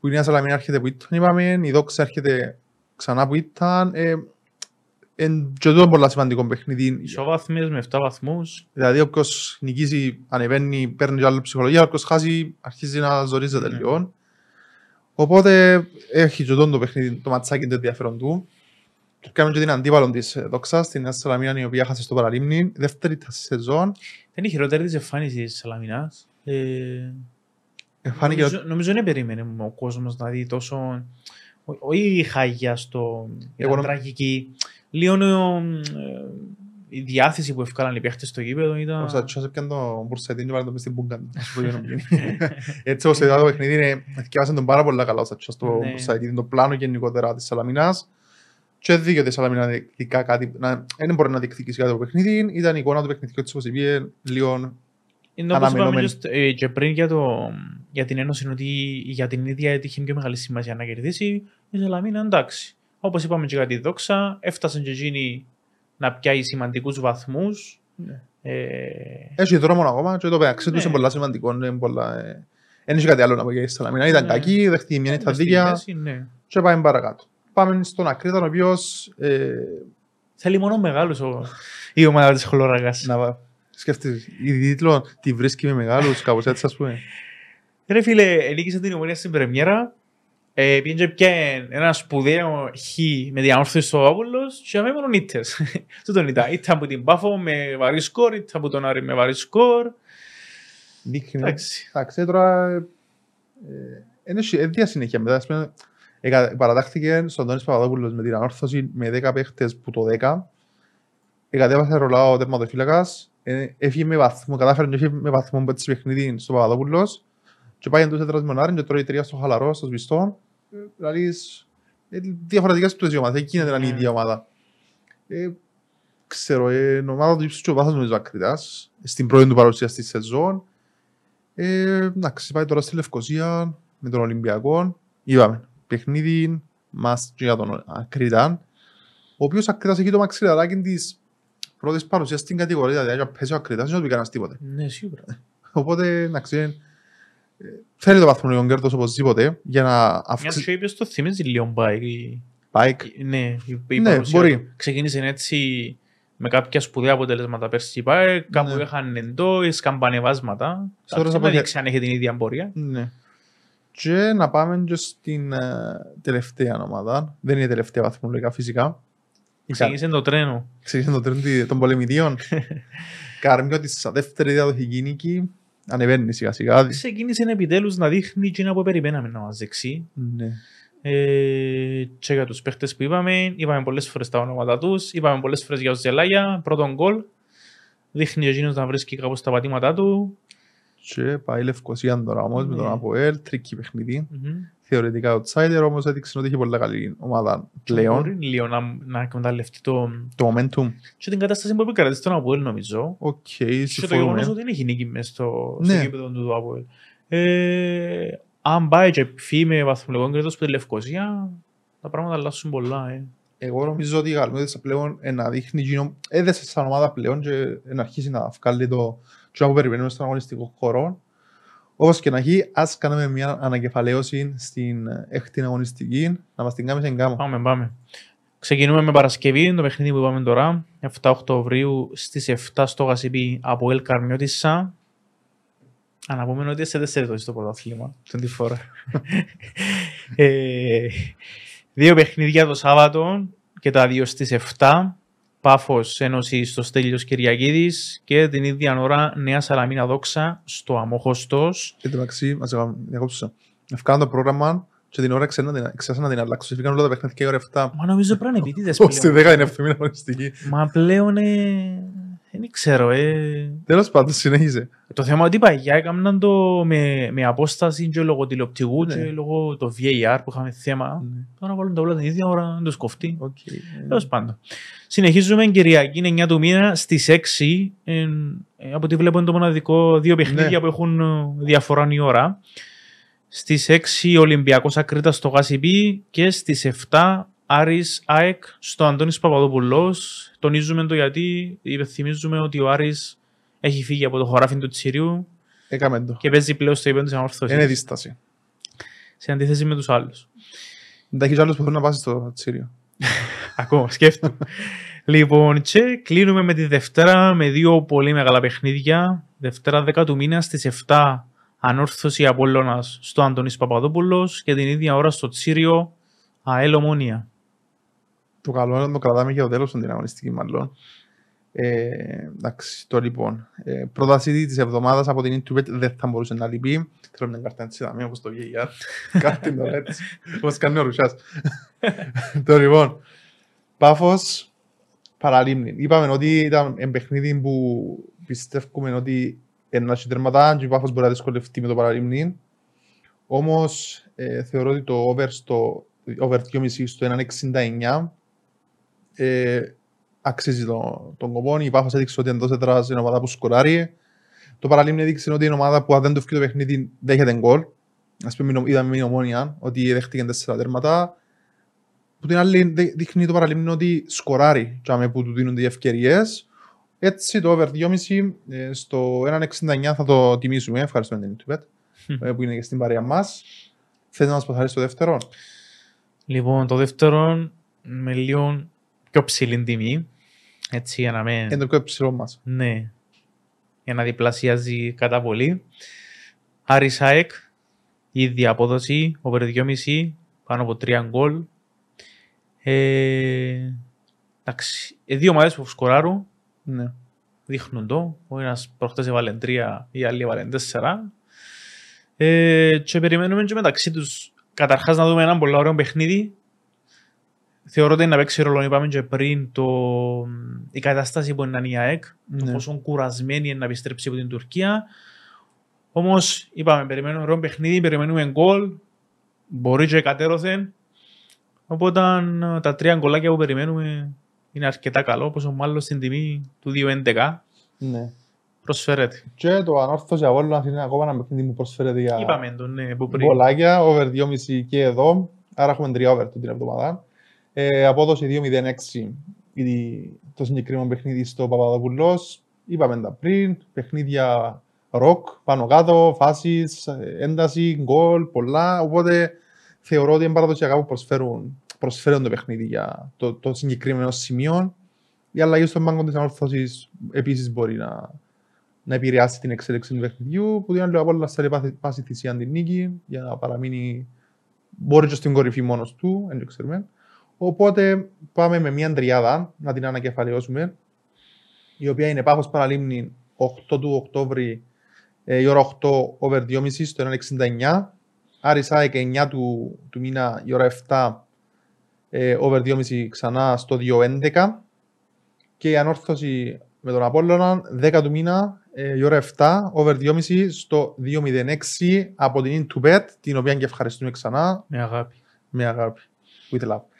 που η Νέα Σαλαμίνα έρχεται που ήταν είπαμε, η Δόξα έρχεται ξανά που ήταν ε, εν, και αυτό είναι πολλά σημαντικό παιχνίδι Ισοβάθμιες με 7 βαθμούς. δηλαδή όποιος νικήσει ανεβαίνει παίρνει και άλλο ψυχολογία όποιος χάσει αρχίζει να ζορίζεται Ναι. λίγο οπότε έχει και αυτό το παιχνίδι το ματσάκι το ενδιαφέρον του και κάνουμε και την αντίπαλον της ε, Δόξας στην Νέα Σαλαμίνα η οποία χάσε στο παραλίμνη δεύτερη τα σεζόν Δεν είναι η χειρότερη της εμφάνισης της Σαλαμινάς. Ε, Ε, φάνηκε νομίζω, νομίζω δεν περίμενε ο κόσμος να δει τόσο... ό- Όχι η χάγια στο... Εγώ Ήταν νομ- τραγική. Λίγο ε, η διάθεση που ευκάλαν οι παίχτες στο γήπεδο Ο ήταν... Σατσός έπιαν το μπουρσετίν και βάλε το μες στην πούγκα του. Να σου πω για να μην γίνει. (laughs) Έτσι όπως είδα το παιχνίδι, είναι- θυκιάβασε τον πάρα πολλά καλά ο Σατσός το Ναι. μπουρσετίν, το πλάνο γενικότερα της Σαλαμινάς. Και δίκαιο ότι η Σαλαμίνα διεκδικά κάτι, να- δεν μπορεί να διεκδικήσει κάτι το παιχνίδι. Ήταν η εικόνα του παιχνιδιού της όπως είπε, λίγο Είναι όπως είπαμε αναμενόμενη. και, στο- ε, και πριν για, το, για την Ένωση ότι για την ίδια έτυχε πιο μεγάλη σημασία να κερδίσει η Σαλαμίνα εντάξει. Όπως είπαμε και για τη Δόξα, έφτασαν και εκείνοι να πιάει σημαντικούς βαθμούς. Ναι. Ε, Έχει δρόμο ακόμα και το μεταξύ τους Ναι. είναι πολλά σημαντικό. είναι πολλά, ε, Δεν έχει κάτι άλλο να πω για η Σαλαμίνα. Ήταν Ναι. κακή, δέχτηκε μια μες νύχτα στη δίκαια μέση, ναι. και πάμε παρακάτω. Πάμε στον Ακρίτα, ο οποίος ε, Θέλει μόνο μεγάλους ο, η ομάδα της Χλωραγάς. να σκέφτεσαι, η τίτλο τη βρίσκει με μεγάλους, κάπως έτσι ας πούμε. Ρε φίλε, νίκησε την ομονία στην πρεμιέρα. Ε, πήγαινε και πιάνε ένα σπουδαίο χ με διαμόρφωση στο Άπολος και αμέ μόνο νύτες. (laughs) Τούτον ήταν. Ήταν από την Πάφο με βαρύ σκορ, ήταν από τον Άρη με βαρύ σκορ. Δείχνει. Εντάξει. Εντάξει, τώρα ε, είναι έδεια συνέχεια μετά. ας πούμε, εκα- Παρατάχθηκε στον Τόνις Παπαδόπουλος με την ανόρθωση με 10 παίχτες που το 10. Εκατέβασε ρολά ο τερματοφύλακας. ε, Έφυγε με βαθμό, κατάφερε και έφυγε με βαθμό που έτσι παιχνίδι στο Παπαδόπουλος. Και πάει εντός έδρας με τον Άρη και τρώει τρία στο χαλαρό, στο σβηστό. Ε, Δηλαδή, ε, διαφορετικές του οι ομάδες. Δεν γίνεται να είναι η Ναι. ίδια ομάδα. Ε, ξέρω, ε, η ομάδα του ύψους και ο βάθος νομίζω Ακριτάς. Στην πρώτη του παρουσία στη σεζόν. Ε, εντάξει, πάει τώρα στη Λευκοσία με τον Ολυμπιακό. Είπαμε, παιχνίδι μας και για τον Ακρίτα. Ο οποίος Ακρίτας έχει το μαξιλαράκι της πρώτης παρουσίας στην κατηγορία. Δηλαδή, αν πέσει ο Ακρίτας, δεν του πει κανένας τίποτε. Ναι, σίγουρα. Οπότε, εντάξει, ε, θέλει το βαθμολογικό κέρδος οπωσδήποτε για να Μια αυξήσει... σου είπες το θυμίζει λίγο πάει. Πάει. Ναι, η, η Ναι, παρουσία μπορεί. του. Ξεκίνησε έτσι με κάποια σπουδαία αποτελέσματα πέρσι η ΠΑΕ, κάπου Ναι. είχαν εντός, σκαμπανεβάσματα. Τώρα Θα θα πω- δείξει αν έχει την ίδια πορεία. Ναι. Και να πάμε και στην ε, τελευταία ομάδα. Δεν είναι τελευταία βαθμολογικά φυσικά. Ξεκίνησε το τρένο. Ξεκίνησε το τρένο των πολεμητίων. (laughs) Κάρμιο της στα δεύτερη διαδοχική νίκη. Ανεβαίνει σιγά σιγά. Ξεκίνησε επιτέλους να δείχνει εκείνα που περιμέναμε να μας δείξει. Ναι. Ε, και για τους παίχτες που είπαμε, είπαμε πολλές φορές τα ονόματα τους, είπαμε πολλές φορές για ο Ζελάγια, πρώτον γκολ. Δείχνει εκείνος να βρίσκει κάπως τα πατήματά του. Και πάει η Λευκοσία τώρα όμως με τον Ναι. Αποέλ. Tricky παιχνίδι. Μμμ. Θεωρητικά outsider όμως έδειξε ότι είχε πολύ καλή ομάδα πλέον. Μπορεί λίγο να, να εκμεταλλευτεί το... Το momentum. και την κατάσταση που επικρατεί στον Αποέλ νομίζω. Οκ, Και το γεγονός συμφωνούμε. ότι δεν έχει νίκη μες στο, Ναι. στο γήπεδο του Αποέλ. Ε, αν πάει και φύγει με βαθμολογικό κέρδος που τη Λευκοσία, τα πράγματα αλλάσουν πολλά. Ε. Εγώ νομίζω ότι η Γαλμέδης πλέον ε, να δείχνει γίνο, έδεσε σαν ομάδα πλέον και ε, να αρχίσει να βγάλει το τσιό που περιμένουμε στον αγωνιστικό χώρο. Όπως και να έχει, ας κάνουμε μια ανακεφαλαίωση στην ε, έκτη αγωνιστική, να μας την κάνουμε σε γκάμα. Πάμε, πάμε. Ξεκινούμε με Παρασκευή, το παιχνίδι που είπαμε τώρα, 7 Οκτωβρίου στις 7 στο Γασιπί από Ελ Καρμιώτισσα. Αναπομείνω ότι σε τέσσερις στο πρωτάθλημα, την τη φορά. ε, δύο παιχνίδια το Σάββατο και τα δύο στις 7. Πάφος Ένωσης στο Στέλιος Κυριακίδης και την ίδια ώρα Νέα Σαλαμίνα Δόξα στο Αμόχωστος. Και το μεταξύ, μας διακόψω. Ευκάνω το πρόγραμμα και την ώρα ξένα την- ξέχασα να την αλλάξω. Έφυγαν όλα τα παιχνίδια και η ώρα 7. Μα νομίζω πρέπει να είναι επίτηδες Ως τη πλέον. 17η αγωνιστική. Μα πλέον ε, δεν ξέρω. Ε. Τέλος πάντων, συνέχισε. Το θέμα ότι παγιά έκαναν το με, με απόσταση και λόγω τηλεοπτικού Ναι. και λόγω το VAR που είχαμε θέμα. Τώρα βάλουν τα όλα την ίδια ώρα, δεν το σκοφτεί. Οκ. Τέλος πάντων. Συνεχίζουμε Κυριακή 9 του μήνα στις 6. Ε, ε, από ό,τι βλέπω είναι το μοναδικό δύο παιχνίδια Ναι. που έχουν ε, διαφορά η ώρα. Στις 6 Ολυμπιακός Ακρίτας στο Γασιπί και στις 7 Άρης ΑΕΚ στο Αντώνης Παπαδόπουλος. Τονίζουμε το γιατί υπενθυμίζουμε ότι ο Άρης έχει φύγει από το χωράφι του Τσιριού Έκαμε το. και παίζει πλέον στο επίπεδο της ανόρθωσης. Είναι δίσταση. Σε αντίθεση με τους άλλους. Δεν έχεις άλλους που θέλουν να πάσει στο Τσίριο. (laughs) Ακόμα, σκέφτομαι. λοιπόν, και κλείνουμε με τη Δευτέρα με δύο πολύ μεγάλα παιχνίδια. Δευτέρα 10 του μήνα στις 7 ανόρθωση Απόλλωνας στο Αντώνης Παπαδόπουλος και την ίδια ώρα στο Τσίριο ΑΕΛ Ομόνια. Το καλό είναι να το κρατάμε για το τέλος στην αγωνιστική μάλλον. Ε, εντάξει, το λοιπόν. Ε, πρόταση της εβδομάδας από την Intuit δεν θα μπορούσε να λείπει. Θέλω μια κάρτα έτσι, δαμία όπως το VAR. Κάρτη το έτσι. Όπως κάνει ο Ρουσιάς. το λοιπόν. Πάφος, παραλίμνη. Είπαμε ότι ήταν ένα παιχνίδι που πιστεύουμε ότι ένα έχει τερματά και η Πάφος μπορεί να δυσκολευτεί με το παραλίμνη. Όμως ε, θεωρώ ότι το over στο over 2,5 στο 1,69 ε, αξίζει το, τον κοπό. Η Πάφος έδειξε ότι εντός έδρας είναι ομάδα που σκοράρει. Το παραλίμνη έδειξε ότι είναι ομάδα που αν δεν το φύγει το παιχνίδι δέχεται γκολ. Ας πούμε είδαμε με ομόνια ότι δέχτηκε τέσσερα τέρματα. Που την άλλη δει- δείχνει το παραλίμνη ότι σκοράρει και άμε που του δίνονται οι ευκαιρίες. Έτσι το over 2,5 ε, στο 1,69 θα το τιμήσουμε. Ευχαριστούμε την YouTube ε, που είναι και στην παρέα μας. Θέλεις να μας παθαρείς το δεύτερο; Λοιπόν, το δεύτερο με λίγο πιο ψηλή τιμή. Έτσι για να με... Είναι το πιο ψηλό μας. Ναι. Για να διπλασιάζει κατά πολύ. Άρης ΑΕΚ, η ίδια απόδοση, over 2,5, πάνω από 3 γκολ. Ε, εντάξει, οι δύο ομάδες που σκοράρουν Ναι. δείχνουν το. Ο ένας προχτές έβαλε τρία, η άλλη έβαλε τέσσερα. Ε, και περιμένουμε και μεταξύ τους καταρχάς να δούμε έναν πολύ ωραίο παιχνίδι. Θεωρώ ότι είναι να παίξει ρόλο, είπαμε και πριν, το, η κατάσταση που είναι η ΑΕΚ, το Ναι. πόσο κουρασμένη είναι να επιστρέψει από την Τουρκία. Όμως, είπαμε, περιμένουμε ωραίο παιχνίδι, περιμένουμε γκολ, μπορεί και κατέρωθεν. Οπότε ε, τα τρία γκολάκια που περιμένουμε είναι αρκετά καλό, πόσο μάλλον στην τιμή του 2.11 ναι. προσφέρεται. Και το ανόρθωση Αβόλλωνας είναι ακόμα ένα παιχνίδι που προσφέρεται για Είπαμε το, ναι, που πριν. μπολάκια, over 2,5 και εδώ. Άρα έχουμε 3 over την εβδομάδα. Ε, απόδοση 2,06 η- το συγκεκριμένο παιχνίδι στο Παπαδοπουλός. Είπαμε τα πριν, παιχνίδια ροκ, πάνω κάτω, φάσεις, ε, ένταση, γκολ, πολλά. Οπότε θεωρώ ότι είναι παραδοσιακά που προσφέρουν, προσφέρουν το παιχνίδι για το, το συγκεκριμένο σημείο. Η αλλαγή στον πάγκο της ανόρθωσης επίσης μπορεί να, να επηρεάσει την εξέλιξη του παιχνιδιού, που την άλλη από όλα θέλει πάθη- πάση θυσία την νίκη για να παραμείνει μπορεί και στην κορυφή μόνος του, δεν το ξέρουμε. Οπότε πάμε με μια τριάδα να την ανακεφαλαιώσουμε, η οποία είναι Πάφος Παραλίμνη 8 του Οκτώβρη, ε, η ώρα 8 over 2,5 στο 1,69. Άρης ΑΕΚ 9 του, του μήνα η ώρα 7 ε, over 2,5 ξανά στο 2,11. Και η ανόρθωση με τον Απόλλωνα 10 του μήνα ε, η ώρα 7 over 2,5 στο 2,06 από την Intubet, την οποία και ευχαριστούμε ξανά Με αγάπη. με αγάπη. With love.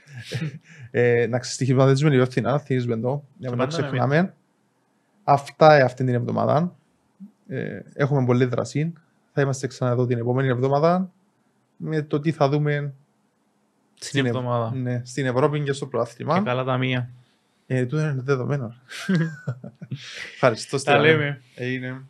Ε, να ξεστοιχηματίζουμε λίγο φθηνά, θυμίζουμε το, για να μην το πάντα με ξεχνάμε. Αυτά ε, αυτή την εβδομάδα. Ε, έχουμε πολλή δράση. Θα είμαστε ξανά εδώ την επόμενη εβδομάδα με το τι θα δούμε Στην Ευ- εβδομάδα. ναι, στην Ευρώπη και στο Και προάθλημα. καλά τα μία. Ε, τούτο είναι δεδομένο. (laughs) Ευχαριστώ. Τα Στέλιο. λέμε. Έγινε.